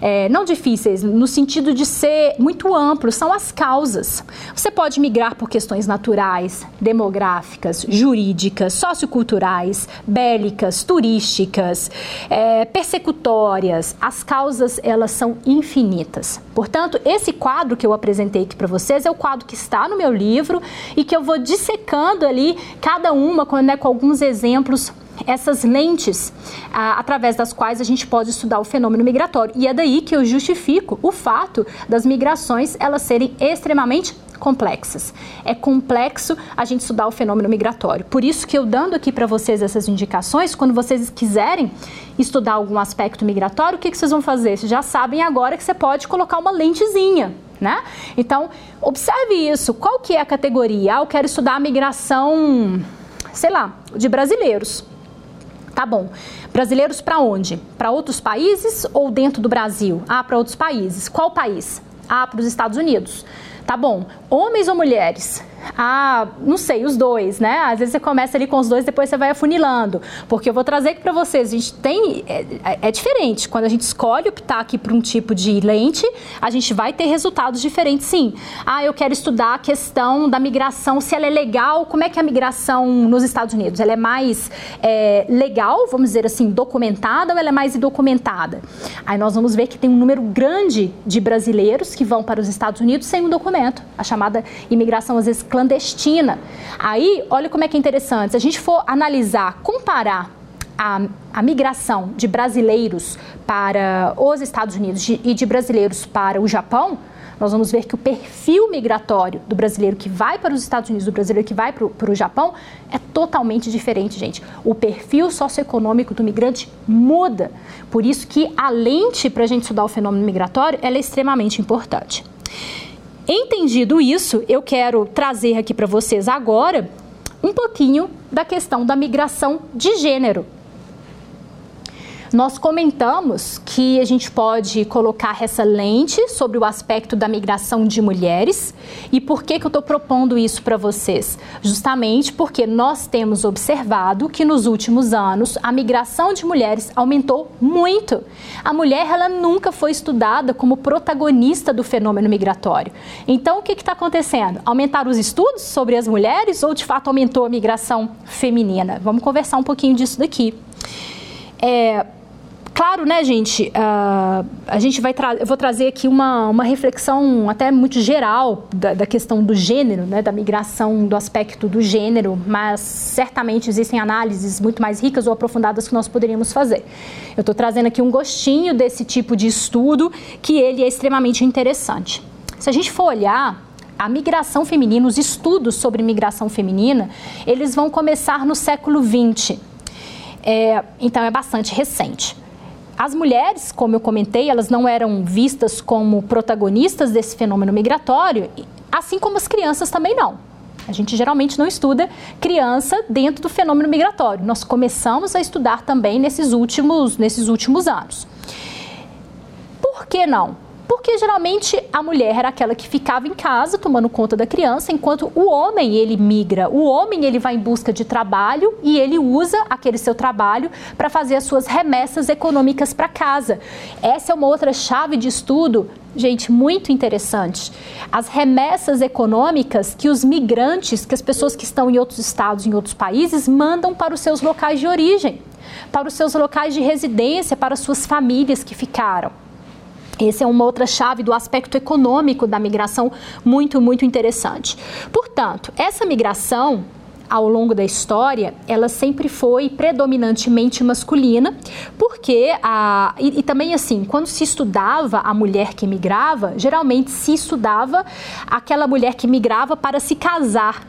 é, não difíceis, no sentido de ser muito amplo, são as causas. Você pode migrar por questões naturais, demográficas, jurídicas, socioculturais, bélicas, turísticas, é, persecutórias. As causas, elas são infinitas. Portanto, esse quadro que eu apresentei aqui para vocês é o quadro que está no meu livro e que eu vou dissecando ali cada uma né, com alguns exemplos essas lentes através das quais a gente pode estudar o fenômeno migratório. E é daí que eu justifico o fato das migrações elas serem extremamente complexas. É complexo a gente estudar o fenômeno migratório. Por isso que eu dando aqui para vocês essas indicações, quando vocês quiserem estudar algum aspecto migratório, o que, que vocês vão fazer? Vocês já sabem agora que você pode colocar uma lentezinha. Né? Então, observe isso. Qual que é a categoria? Ah, eu quero estudar a migração, sei lá, de brasileiros. Tá bom. Brasileiros para onde? Para outros países ou dentro do Brasil? Ah, para outros países. Qual país? Ah, para os Estados Unidos. Tá bom, homens ou mulheres? Ah, não sei, os dois, né? Às vezes você começa ali com os dois, depois você vai afunilando. Porque eu vou trazer aqui para vocês, a gente tem. É, é, é, diferente. Quando a gente escolhe optar aqui por um tipo de lente, a gente vai ter resultados diferentes, sim. Ah, eu quero estudar a questão da migração, se ela é legal, como é que é a migração nos Estados Unidos? Ela é mais é, legal, vamos dizer assim, documentada ou ela é mais indocumentada? Aí nós vamos ver que tem um número grande de brasileiros que vão para os Estados Unidos sem um documento, a chamada imigração, às vezes, clandestina. Aí, olha como é que é interessante. Se a gente for analisar, comparar a, a, migração de brasileiros para os Estados Unidos de, e de brasileiros para o Japão, nós vamos ver que o perfil migratório do brasileiro que vai para os Estados Unidos, do brasileiro que vai para o, Japão, é totalmente diferente, gente. O perfil socioeconômico do migrante muda. Por isso que a lente para a gente estudar o fenômeno migratório é extremamente importante. Entendido isso, eu quero trazer aqui para vocês agora um pouquinho da questão da migração de gênero. Nós comentamos que a gente pode colocar essa lente sobre o aspecto da migração de mulheres. E por que, que eu estou propondo isso para vocês? Justamente porque nós temos observado que nos últimos anos a migração de mulheres aumentou muito. A mulher ela nunca foi estudada como protagonista do fenômeno migratório. Então o que está acontecendo? Aumentaram os estudos sobre as mulheres ou de fato aumentou a migração feminina? Vamos conversar um pouquinho disso daqui. É, Claro, né, gente? Uh, a gente vai eu vou trazer aqui uma, uma reflexão até muito geral da, da, questão do gênero, né, da migração do aspecto do gênero, mas certamente existem análises muito mais ricas ou aprofundadas que nós poderíamos fazer. Eu estou trazendo aqui um gostinho desse tipo de estudo que ele é extremamente interessante. Se a gente for olhar a migração feminina, os estudos sobre migração feminina, eles vão começar no século XX. É, então é bastante recente. As mulheres, como eu comentei, elas não eram vistas como protagonistas desse fenômeno migratório, assim como as crianças também não. A gente geralmente não estuda criança dentro do fenômeno migratório. Nós começamos a estudar também nesses últimos, nesses últimos anos. Por que não? Porque geralmente a mulher era aquela que ficava em casa tomando conta da criança, enquanto o homem ele migra. O homem ele vai em busca de trabalho e ele usa aquele seu trabalho para fazer as suas remessas econômicas para casa. Essa é uma outra chave de estudo gente, muito interessante. As remessas econômicas que os migrantes, que as pessoas que estão em outros estados, em outros países, mandam para os seus locais de origem, para os seus locais de residência, para as suas famílias que ficaram. Essa é uma outra chave do aspecto econômico da migração muito, muito interessante. Portanto, essa migração ao longo da história, ela sempre foi predominantemente masculina, porque a e, e, também assim, quando se estudava a mulher que migrava, geralmente se estudava aquela mulher que migrava para se casar.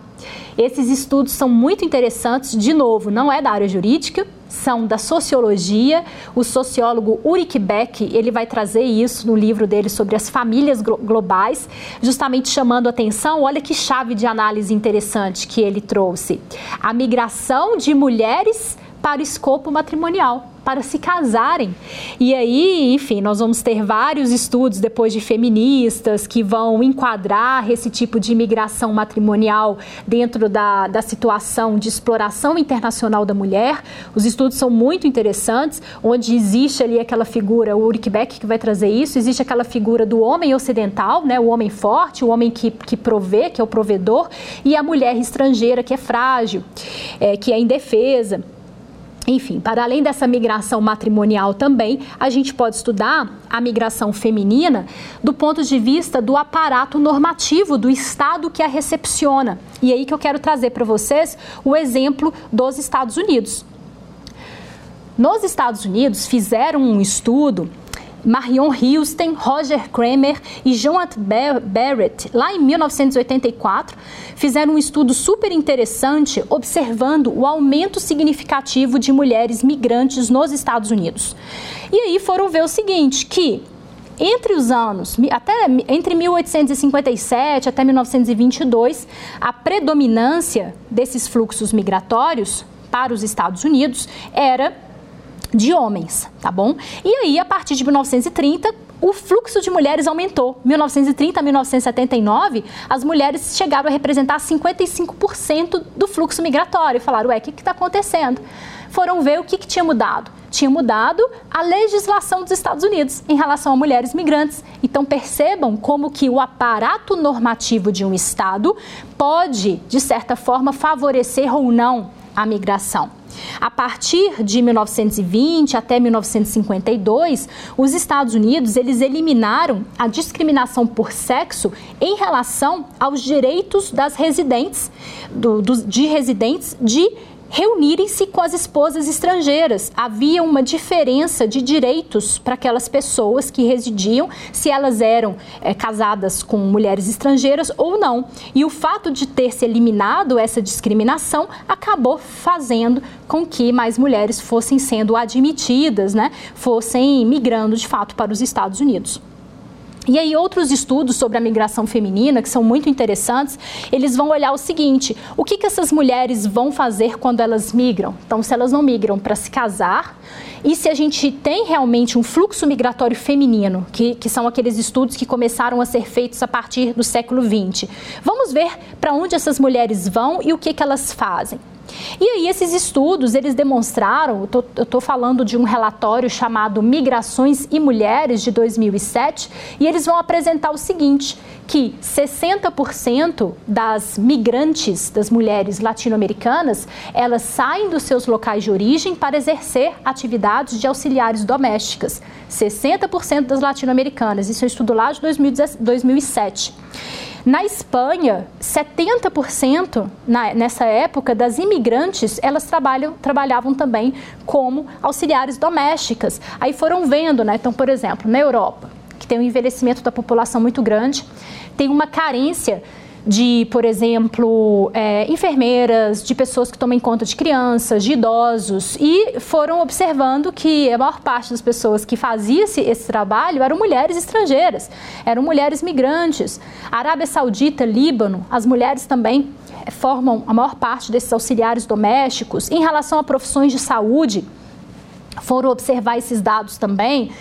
Esses estudos são muito interessantes, de novo, não é da área jurídica, são da sociologia. O sociólogo Ulrich Beck, ele vai trazer isso no livro dele sobre as famílias globais, justamente chamando atenção, olha que chave de análise interessante que ele trouxe. A migração de mulheres para o escopo matrimonial para se casarem. E aí, enfim, nós vamos ter vários estudos depois de feministas que vão enquadrar esse tipo de imigração matrimonial dentro da, da situação de exploração internacional da mulher. Os estudos são muito interessantes, onde existe ali aquela figura, o Ulrich Beck que vai trazer isso, existe aquela figura do homem ocidental, né, o homem forte, o homem que, que provê, que é o provedor, e a mulher estrangeira que é frágil, é, que é indefesa. Enfim, para além dessa migração matrimonial também, a gente pode estudar a migração feminina do ponto de vista do aparato normativo do Estado que a recepciona. E aí que eu quero trazer para vocês o exemplo dos Estados Unidos. Nos Estados Unidos, fizeram um estudo Marion Houston, Roger Kramer e Jonathan Barrett, lá em 1984, fizeram um estudo super interessante observando o aumento significativo de mulheres migrantes nos Estados Unidos. E aí foram ver o seguinte, que entre os anos, até entre 1857 até 1922, a predominância desses fluxos migratórios para os Estados Unidos era de homens, tá bom? E aí, a partir de 1930, o fluxo de mulheres aumentou. 1930 a 1979, as mulheres chegaram a representar 55% do fluxo migratório. Falaram, ué, o que está acontecendo? Foram ver o que, que tinha mudado. Tinha mudado a legislação dos Estados Unidos em relação a mulheres migrantes. Então percebam como que o aparato normativo de um Estado pode, de certa forma, favorecer ou não a migração. A partir de 1920 até 1952, os Estados Unidos eles eliminaram a discriminação por sexo em relação aos direitos das residentes, do, do, de residentes de reunirem-se com as esposas estrangeiras. Havia uma diferença de direitos para aquelas pessoas que residiam, se elas eram é, casadas com mulheres estrangeiras ou não. E o fato de ter se eliminado essa discriminação acabou fazendo com que mais mulheres fossem sendo admitidas, né, fossem migrando de fato para os Estados Unidos. E aí outros estudos sobre a migração feminina, que são muito interessantes, eles vão olhar o seguinte, o que, que essas mulheres vão fazer quando elas migram? Então, se elas não migram para se casar, e se a gente tem realmente um fluxo migratório feminino, que, que são aqueles estudos que começaram a ser feitos a partir do século XX, vamos ver para onde essas mulheres vão e o que, que elas fazem. E aí esses estudos, eles demonstraram, eu estou falando de um relatório chamado Migrações e Mulheres de 2007, e eles vão apresentar o seguinte, que 60% das migrantes, das mulheres latino-americanas, elas saem dos seus locais de origem para exercer atividades de auxiliares domésticas. 60% das latino-americanas, isso é um estudo lá de 2007. Na Espanha, 70% na, nessa época das imigrantes, elas trabalham, trabalhavam também como auxiliares domésticas. Aí foram vendo, né? Então, por exemplo, na Europa, que tem um envelhecimento da população muito grande, tem uma carência de, por exemplo, é, enfermeiras, de pessoas que tomam conta de crianças, de idosos, e foram observando que a maior parte das pessoas que fazia esse, esse trabalho eram mulheres estrangeiras, eram mulheres migrantes. Arábia Saudita, Líbano, as mulheres também é, formam a maior parte desses auxiliares domésticos. Em relação a profissões de saúde, foram observar esses dados também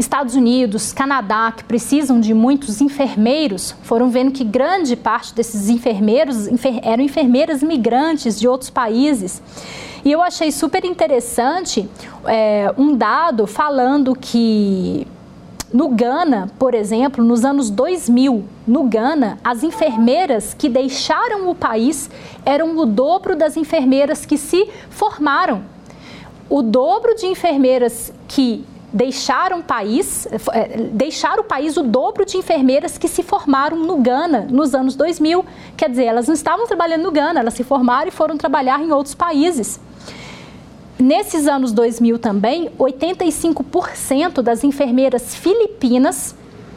Estados Unidos, Canadá, que precisam de muitos enfermeiros, foram vendo que grande parte desses enfermeiros eram enfermeiras migrantes de outros países. E eu achei super interessante é, um dado falando que no Ghana, por exemplo, nos anos 2000, no Ghana, as enfermeiras que deixaram o país eram o dobro das enfermeiras que se formaram. O dobro de enfermeiras que deixar um país, é, deixar o país o dobro de enfermeiras que se formaram no Ghana nos anos 2000. Quer dizer, elas não estavam trabalhando no Ghana, elas se formaram e foram trabalhar em outros países. Nesses anos 2000 também, 85% das enfermeiras filipinas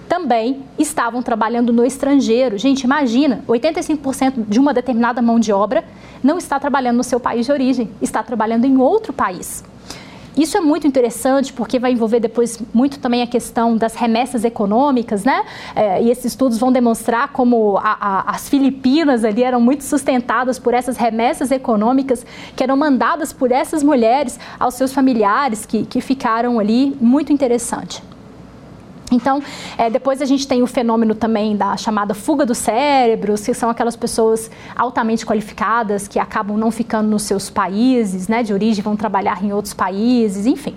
também estavam trabalhando no estrangeiro. Gente, imagina, 85% de uma determinada mão de obra não está trabalhando no seu país de origem, está trabalhando em outro país. Isso é muito interessante porque vai envolver depois muito também a questão das remessas econômicas, né? É, e esses estudos vão demonstrar como a, a, as Filipinas ali eram muito sustentadas por essas remessas econômicas que eram mandadas por essas mulheres aos seus familiares que, que ficaram ali. Muito interessante. Então, é, depois a gente tem o fenômeno também da chamada fuga dos cérebros, que são aquelas pessoas altamente qualificadas que acabam não ficando nos seus países, né, de origem, vão trabalhar em outros países, enfim.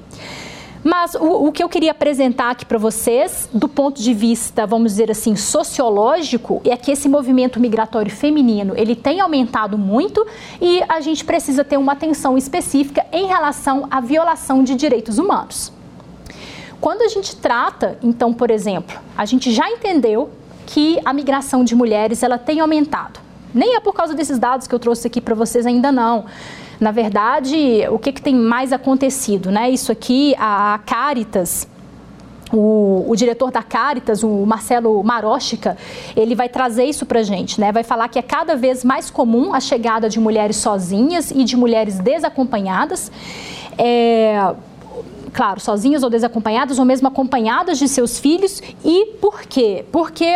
Mas o, o, que eu queria apresentar aqui para vocês, do ponto de vista, vamos dizer assim, sociológico, é que esse movimento migratório feminino ele tem aumentado muito e a gente precisa ter uma atenção específica em relação à violação de direitos humanos. Quando a gente trata, então, por exemplo, a gente já entendeu que a migração de mulheres ela tem aumentado. Nem é por causa desses dados que eu trouxe aqui para vocês ainda não. Na verdade, o que, que tem mais acontecido? Né? Isso aqui, a Caritas, o, o, diretor da Caritas, o Marcelo Maróchica, ele vai trazer isso para gente, né? Vai falar que é cada vez mais comum a chegada de mulheres sozinhas e de mulheres desacompanhadas. É, claro, sozinhas ou desacompanhadas, ou mesmo acompanhadas de seus filhos. E por quê? Porque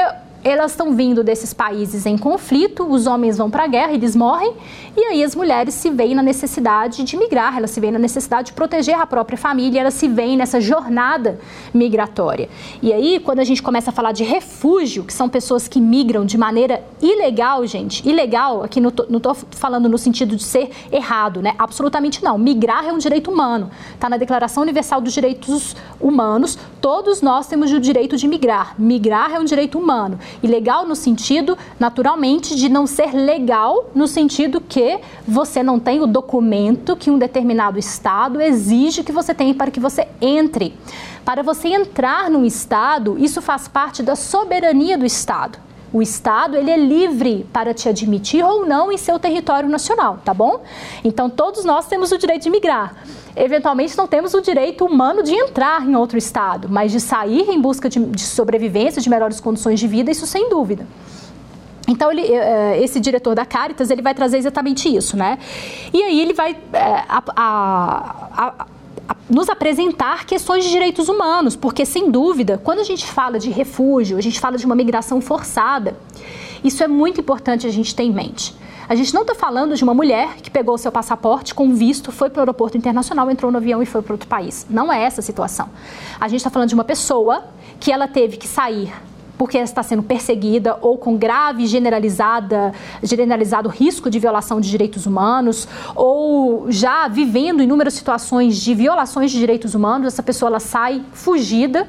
elas estão vindo desses países em conflito, os homens vão para a guerra, eles morrem, e aí as mulheres se veem na necessidade de migrar, elas se veem na necessidade de proteger a própria família, elas se veem nessa jornada migratória. E aí, quando a gente começa a falar de refúgio, que são pessoas que migram de maneira ilegal, gente, ilegal, aqui não estou falando no sentido de ser errado, né? Absolutamente não. Migrar é um direito humano, está na Declaração Universal dos Direitos Humanos, todos nós temos o direito de migrar. Migrar é um direito humano. Ilegal no sentido, naturalmente, de não ser legal, no sentido que você não tem o documento que um determinado Estado exige que você tenha para que você entre. Para você entrar num Estado, isso faz parte da soberania do Estado. O Estado ele é livre para te admitir ou não em seu território nacional, tá bom? Então todos nós temos o direito de migrar. Eventualmente não temos o direito humano de entrar em outro estado, mas de sair em busca de, de sobrevivência, de melhores condições de vida, isso sem dúvida. Então, ele, eh, esse diretor da Caritas, ele vai trazer exatamente isso, né? E aí ele vai eh, a, a, a, nos apresentar questões de direitos humanos, porque, sem dúvida, quando a gente fala de refúgio, a gente fala de uma migração forçada, isso é muito importante a gente ter em mente. A gente não está falando de uma mulher que pegou seu passaporte com visto, foi para o aeroporto internacional, entrou no avião e foi para outro país. Não é essa a situação. A gente está falando de uma pessoa que ela teve que sair porque está sendo perseguida ou com grave generalizada, generalizado risco de violação de direitos humanos, ou já vivendo inúmeras situações de violações de direitos humanos, essa pessoa ela sai fugida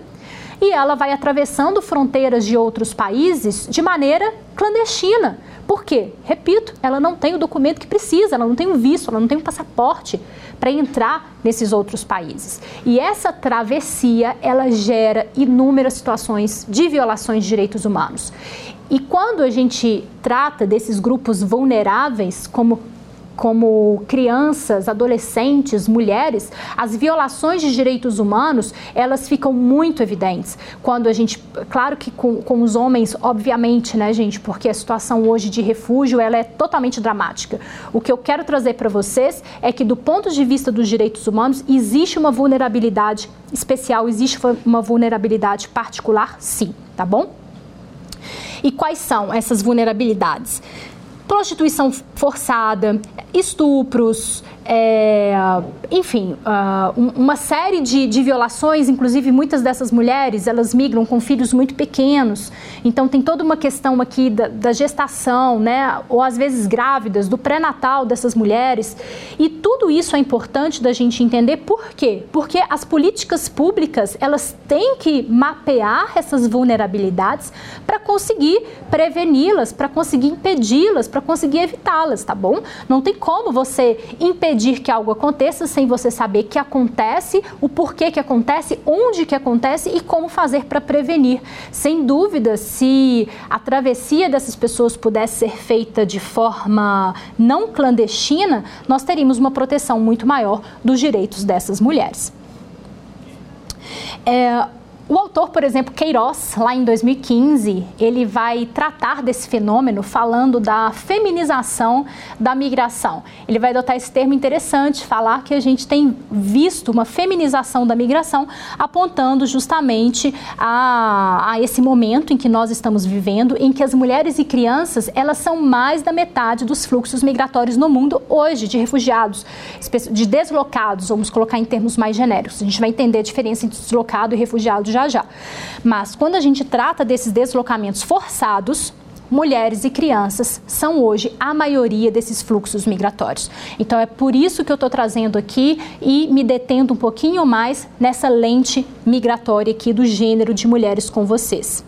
e ela vai atravessando fronteiras de outros países de maneira clandestina. Por quê? Repito, ela não tem o documento que precisa, ela não tem o visto, ela não tem um passaporte para entrar nesses outros países. E essa travessia, ela gera inúmeras situações de violações de direitos humanos. E quando a gente trata desses grupos vulneráveis como como crianças, adolescentes, mulheres, as violações de direitos humanos, elas ficam muito evidentes. Quando a gente, claro que com, com os homens, obviamente, né, gente, porque a situação hoje de refúgio, ela é totalmente dramática. O que eu quero trazer para vocês é que do ponto de vista dos direitos humanos, existe uma vulnerabilidade especial, existe uma vulnerabilidade particular, sim, tá bom? E quais são essas vulnerabilidades? Prostituição forçada, estupros, é, enfim, uh, uma série de, de, violações, inclusive muitas dessas mulheres, elas migram com filhos muito pequenos, então tem toda uma questão aqui da, da gestação, né, ou às vezes grávidas, do pré-natal dessas mulheres, e tudo isso é importante da gente entender por quê? Porque as políticas públicas, elas têm que mapear essas vulnerabilidades para conseguir preveni-las, para conseguir impedi-las, para conseguir evitá-las, tá bom? Não tem como você impedir impedir que algo aconteça sem você saber que acontece, o porquê que acontece, onde que acontece e como fazer para prevenir. Sem dúvida, se a travessia dessas pessoas pudesse ser feita de forma não clandestina, nós teríamos uma proteção muito maior dos direitos dessas mulheres. É, o autor, por exemplo, Queiroz, lá em 2015, ele vai tratar desse fenômeno falando da feminização da migração. Ele vai adotar esse termo interessante, falar que a gente tem visto uma feminização da migração, apontando justamente a, a esse momento em que nós estamos vivendo, em que as mulheres e crianças, elas são mais da metade dos fluxos migratórios no mundo hoje, de refugiados, de deslocados, vamos colocar em termos mais genéricos. A gente vai entender a diferença entre deslocado e refugiado já já já. Mas quando a gente trata desses deslocamentos forçados, mulheres e crianças são hoje a maioria desses fluxos migratórios. Então é por isso que eu estou trazendo aqui e me detendo um pouquinho mais nessa lente migratória aqui do gênero de mulheres com vocês.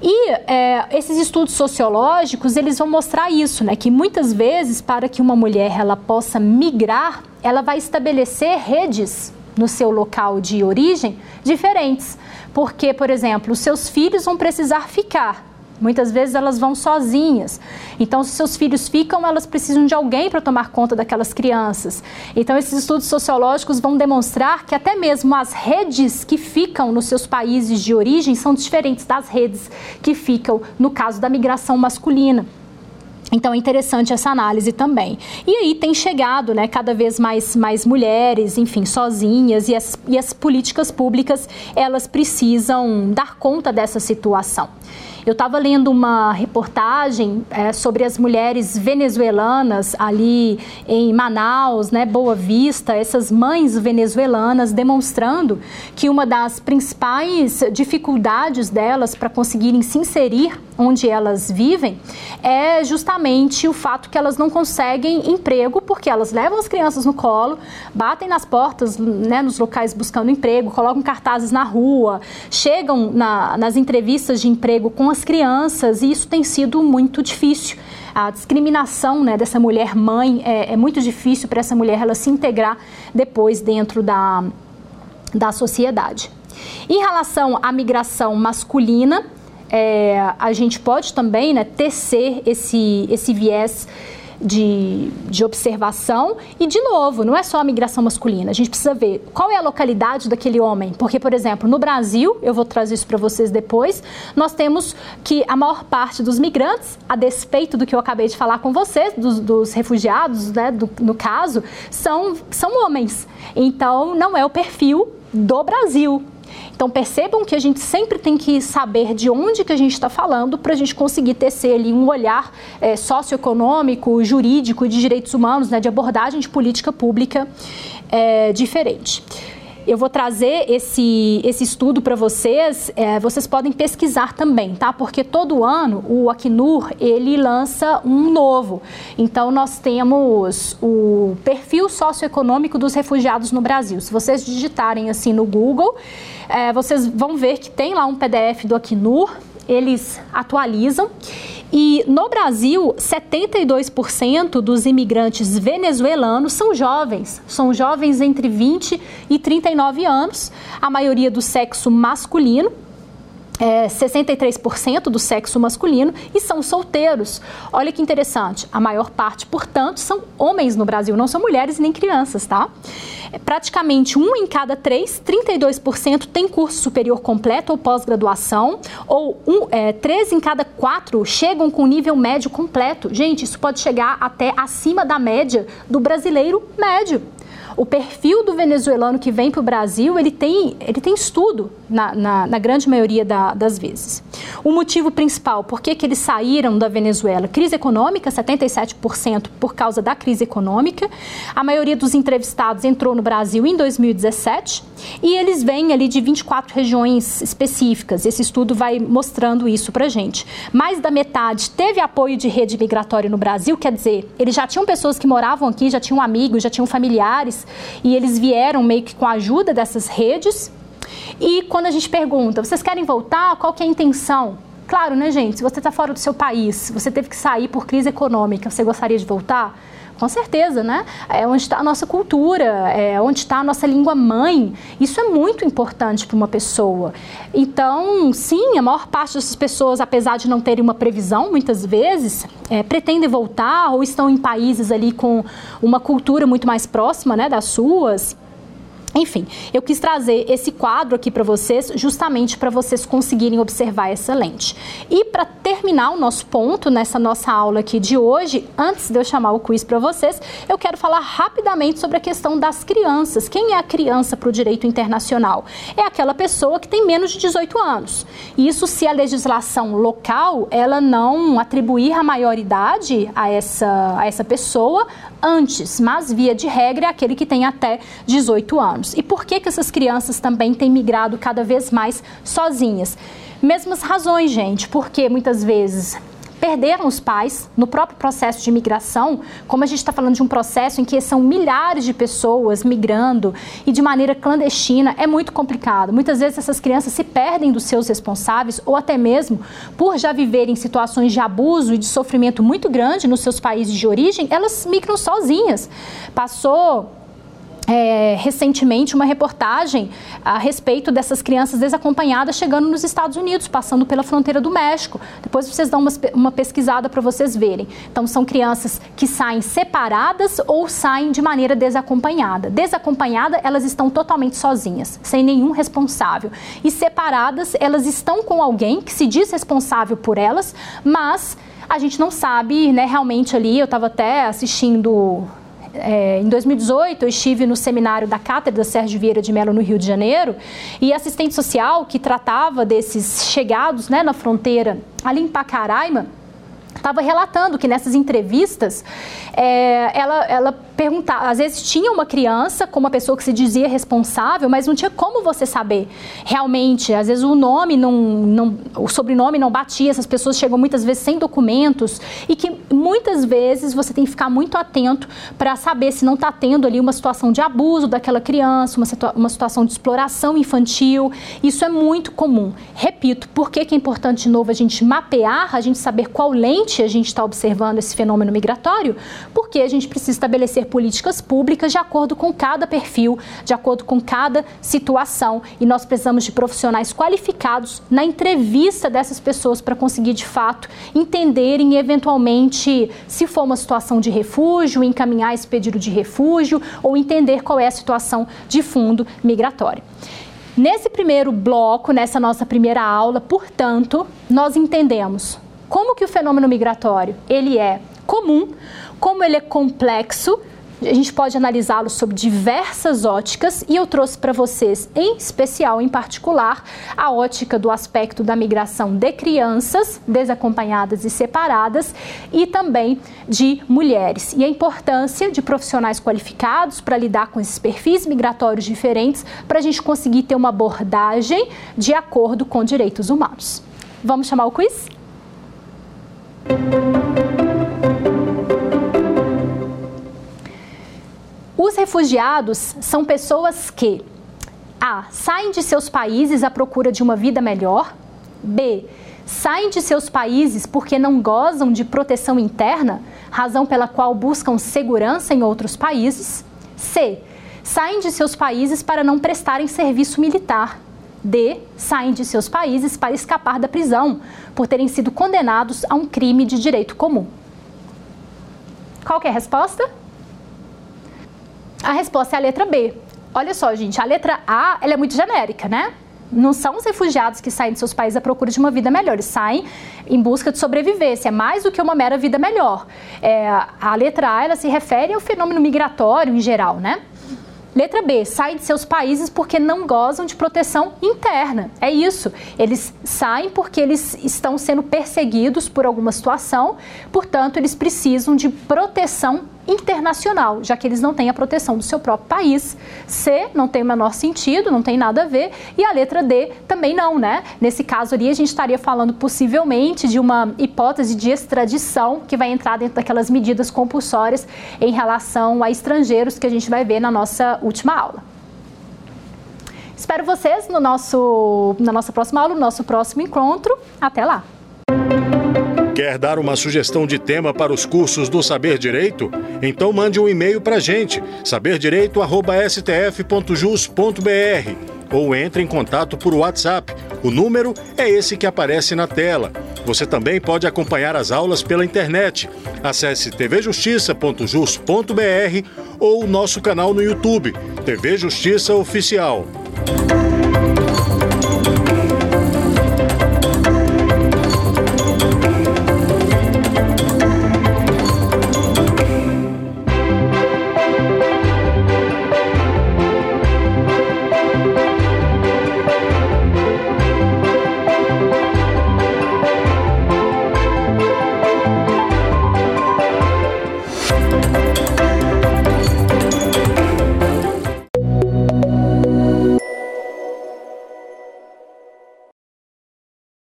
E é, esses estudos sociológicos eles vão mostrar isso, né? Que muitas vezes para que uma mulher ela possa migrar, ela vai estabelecer redes no seu local de origem diferentes. Porque, por exemplo, os seus filhos vão precisar ficar. Muitas vezes elas vão sozinhas. Então, se seus filhos ficam, elas precisam de alguém para tomar conta daquelas crianças. Então, esses estudos sociológicos vão demonstrar que até mesmo as redes que ficam nos seus países de origem são diferentes das redes que ficam no caso da migração masculina. Então é interessante essa análise também. E aí tem chegado né, cada vez mais, mais mulheres, enfim, sozinhas, e as, e as políticas públicas elas precisam dar conta dessa situação. Eu estava lendo uma reportagem é, sobre as mulheres venezuelanas ali em Manaus, né, Boa Vista, essas mães venezuelanas demonstrando que uma das principais dificuldades delas para conseguirem se inserir onde elas vivem é justamente o fato que elas não conseguem emprego porque elas levam as crianças no colo, batem nas portas, né, nos locais buscando emprego, colocam cartazes na rua, chegam na, nas entrevistas de emprego com as crianças e isso tem sido muito difícil. A discriminação né, dessa mulher mãe é, é muito difícil para essa mulher ela se integrar depois dentro da, da sociedade. Em relação à migração masculina, é, a gente pode também né, tecer esse, esse viés de, de observação. E, de novo, não é só a migração masculina. A gente precisa ver qual é a localidade daquele homem. Porque, por exemplo, no Brasil, eu vou trazer isso para vocês depois, nós temos que a maior parte dos migrantes, a despeito do que eu acabei de falar com vocês, dos, dos refugiados, né, do, no caso, são, são homens. Então, não é o perfil do Brasil. Então percebam que a gente sempre tem que saber de onde que a gente está falando para a gente conseguir tecer ali um olhar é, socioeconômico, jurídico, de direitos humanos, né, de abordagem de política pública é, diferente. Eu vou trazer esse, esse estudo para vocês, é, vocês podem pesquisar também, tá? Porque todo ano o Acnur, ele lança um novo. Então, nós temos o perfil socioeconômico dos refugiados no Brasil. Se vocês digitarem assim no Google, é, vocês vão ver que tem lá um PDF do Acnur, eles atualizam. E no Brasil, 72% dos imigrantes venezuelanos são jovens, são jovens entre 20 e 39 anos, a maioria do sexo masculino é, 63% do sexo masculino e são solteiros. Olha que interessante, a maior parte, portanto, são homens no Brasil, não são mulheres nem crianças, tá? É, praticamente um em cada três, 32% tem curso superior completo ou pós-graduação, ou um, é, três em cada quatro chegam com nível médio completo. Gente, isso pode chegar até acima da média do brasileiro médio o perfil do venezuelano que vem para o Brasil, ele tem, ele tem estudo na, na, na grande maioria da, das vezes. O motivo principal, por que, que eles saíram da Venezuela? Crise econômica, 77% por causa da crise econômica. A maioria dos entrevistados entrou no Brasil em 2017 e eles vêm ali de 24 regiões específicas. Esse estudo vai mostrando isso para gente. Mais da metade teve apoio de rede migratória no Brasil, quer dizer, eles já tinham pessoas que moravam aqui, já tinham amigos, já tinham familiares e eles vieram meio que com a ajuda dessas redes. E quando a gente pergunta, vocês querem voltar? Qual que é a intenção? Claro, né, gente? Se você está fora do seu país, você teve que sair por crise econômica, você gostaria de voltar? Com certeza, né? É onde está a nossa cultura, é onde está a nossa língua mãe. Isso é muito importante para uma pessoa. Então, sim, a maior parte dessas pessoas, apesar de não terem uma previsão, muitas vezes, é, pretendem voltar ou estão em países ali com uma cultura muito mais próxima né, das suas. Enfim, eu quis trazer esse quadro aqui para vocês, justamente para vocês conseguirem observar essa lente. E para terminar o nosso ponto nessa nossa aula aqui de hoje, antes de eu chamar o quiz para vocês, eu quero falar rapidamente sobre a questão das crianças. Quem é a criança para o direito internacional? É aquela pessoa que tem menos de 18 anos. Isso se a legislação local ela não atribuir a maioridade a essa, a essa pessoa antes, mas via de regra é aquele que tem até 18 anos. E por que, que essas crianças também têm migrado cada vez mais sozinhas? Mesmas razões, gente, porque muitas vezes perderam os pais no próprio processo de imigração, como a gente está falando de um processo em que são milhares de pessoas migrando e de maneira clandestina, é muito complicado. Muitas vezes essas crianças se perdem dos seus responsáveis ou até mesmo por já viverem situações de abuso e de sofrimento muito grande nos seus países de origem, elas migram sozinhas. Passou é, recentemente uma reportagem a respeito dessas crianças desacompanhadas chegando nos Estados Unidos, passando pela fronteira do México. Depois vocês dão uma, uma pesquisada para vocês verem. Então, são crianças que saem separadas ou saem de maneira desacompanhada. Desacompanhada, elas estão totalmente sozinhas, sem nenhum responsável. E separadas, elas estão com alguém que se diz responsável por elas, mas a gente não sabe, né, realmente ali, eu estava até assistindo É, em 2018, eu estive no seminário da Cátedra Sérgio Vieira de Mello, no Rio de Janeiro, e assistente social que tratava desses chegados né, na fronteira ali em Pacaraima, estava relatando que nessas entrevistas é, ela, ela perguntava, às vezes tinha uma criança com uma pessoa que se dizia responsável, mas não tinha como você saber realmente. Às vezes o nome não, não o sobrenome não batia, essas pessoas chegam muitas vezes sem documentos e que muitas vezes você tem que ficar muito atento para saber se não está tendo ali uma situação de abuso daquela criança, uma, situa uma situação de exploração infantil. Isso é muito comum. Repito, por que, que é importante de novo a gente mapear, a gente saber qual lente a gente está observando esse fenômeno migratório? Porque a gente precisa estabelecer políticas públicas de acordo com cada perfil, de acordo com cada situação. E nós precisamos de profissionais qualificados na entrevista dessas pessoas para conseguir, de fato, entenderem eventualmente se for uma situação de refúgio, encaminhar esse pedido de refúgio ou entender qual é a situação de fundo migratório. Nesse primeiro bloco, nessa nossa primeira aula, portanto, nós entendemos como que o fenômeno migratório ele é comum, como ele é complexo a gente pode analisá-lo sob diversas óticas e eu trouxe para vocês, em especial, em particular, a ótica do aspecto da migração de crianças desacompanhadas e separadas e também de mulheres. E a importância de profissionais qualificados para lidar com esses perfis migratórios diferentes para a gente conseguir ter uma abordagem de acordo com direitos humanos. Vamos chamar o quiz? Música Os refugiados são pessoas que A. Saem de seus países à procura de uma vida melhor. B. Saem de seus países porque não gozam de proteção interna, razão pela qual buscam segurança em outros países. C. Saem de seus países para não prestarem serviço militar. D. Saem de seus países para escapar da prisão, por terem sido condenados a um crime de direito comum. Qual é a resposta? A resposta é a letra B. Olha só, gente, a letra A ela é muito genérica, né? Não são os refugiados que saem de seus países à procura de uma vida melhor, eles saem em busca de sobrevivência, é mais do que uma mera vida melhor. É, a letra A ela se refere ao fenômeno migratório em geral, né? Letra B, saem de seus países porque não gozam de proteção interna. É isso. Eles saem porque eles estão sendo perseguidos por alguma situação, portanto, eles precisam de proteção internacional, já que eles não têm a proteção do seu próprio país. C não tem o menor sentido, não tem nada a ver, e a letra D também não, né? Nesse caso ali, a gente estaria falando possivelmente de uma hipótese de extradição que vai entrar dentro daquelas medidas compulsórias em relação a estrangeiros que a gente vai ver na nossa última aula. Espero vocês no nosso, na nossa próxima aula, no nosso próximo encontro. Até lá! Quer dar uma sugestão de tema para os cursos do Saber Direito? Então mande um e-mail para a gente, saberdireito.stf.jus.br ou entre em contato por WhatsApp. O número é esse que aparece na tela. Você também pode acompanhar as aulas pela internet. Acesse tvjustiça.jus.br ou o nosso canal no YouTube, TV Justiça Oficial.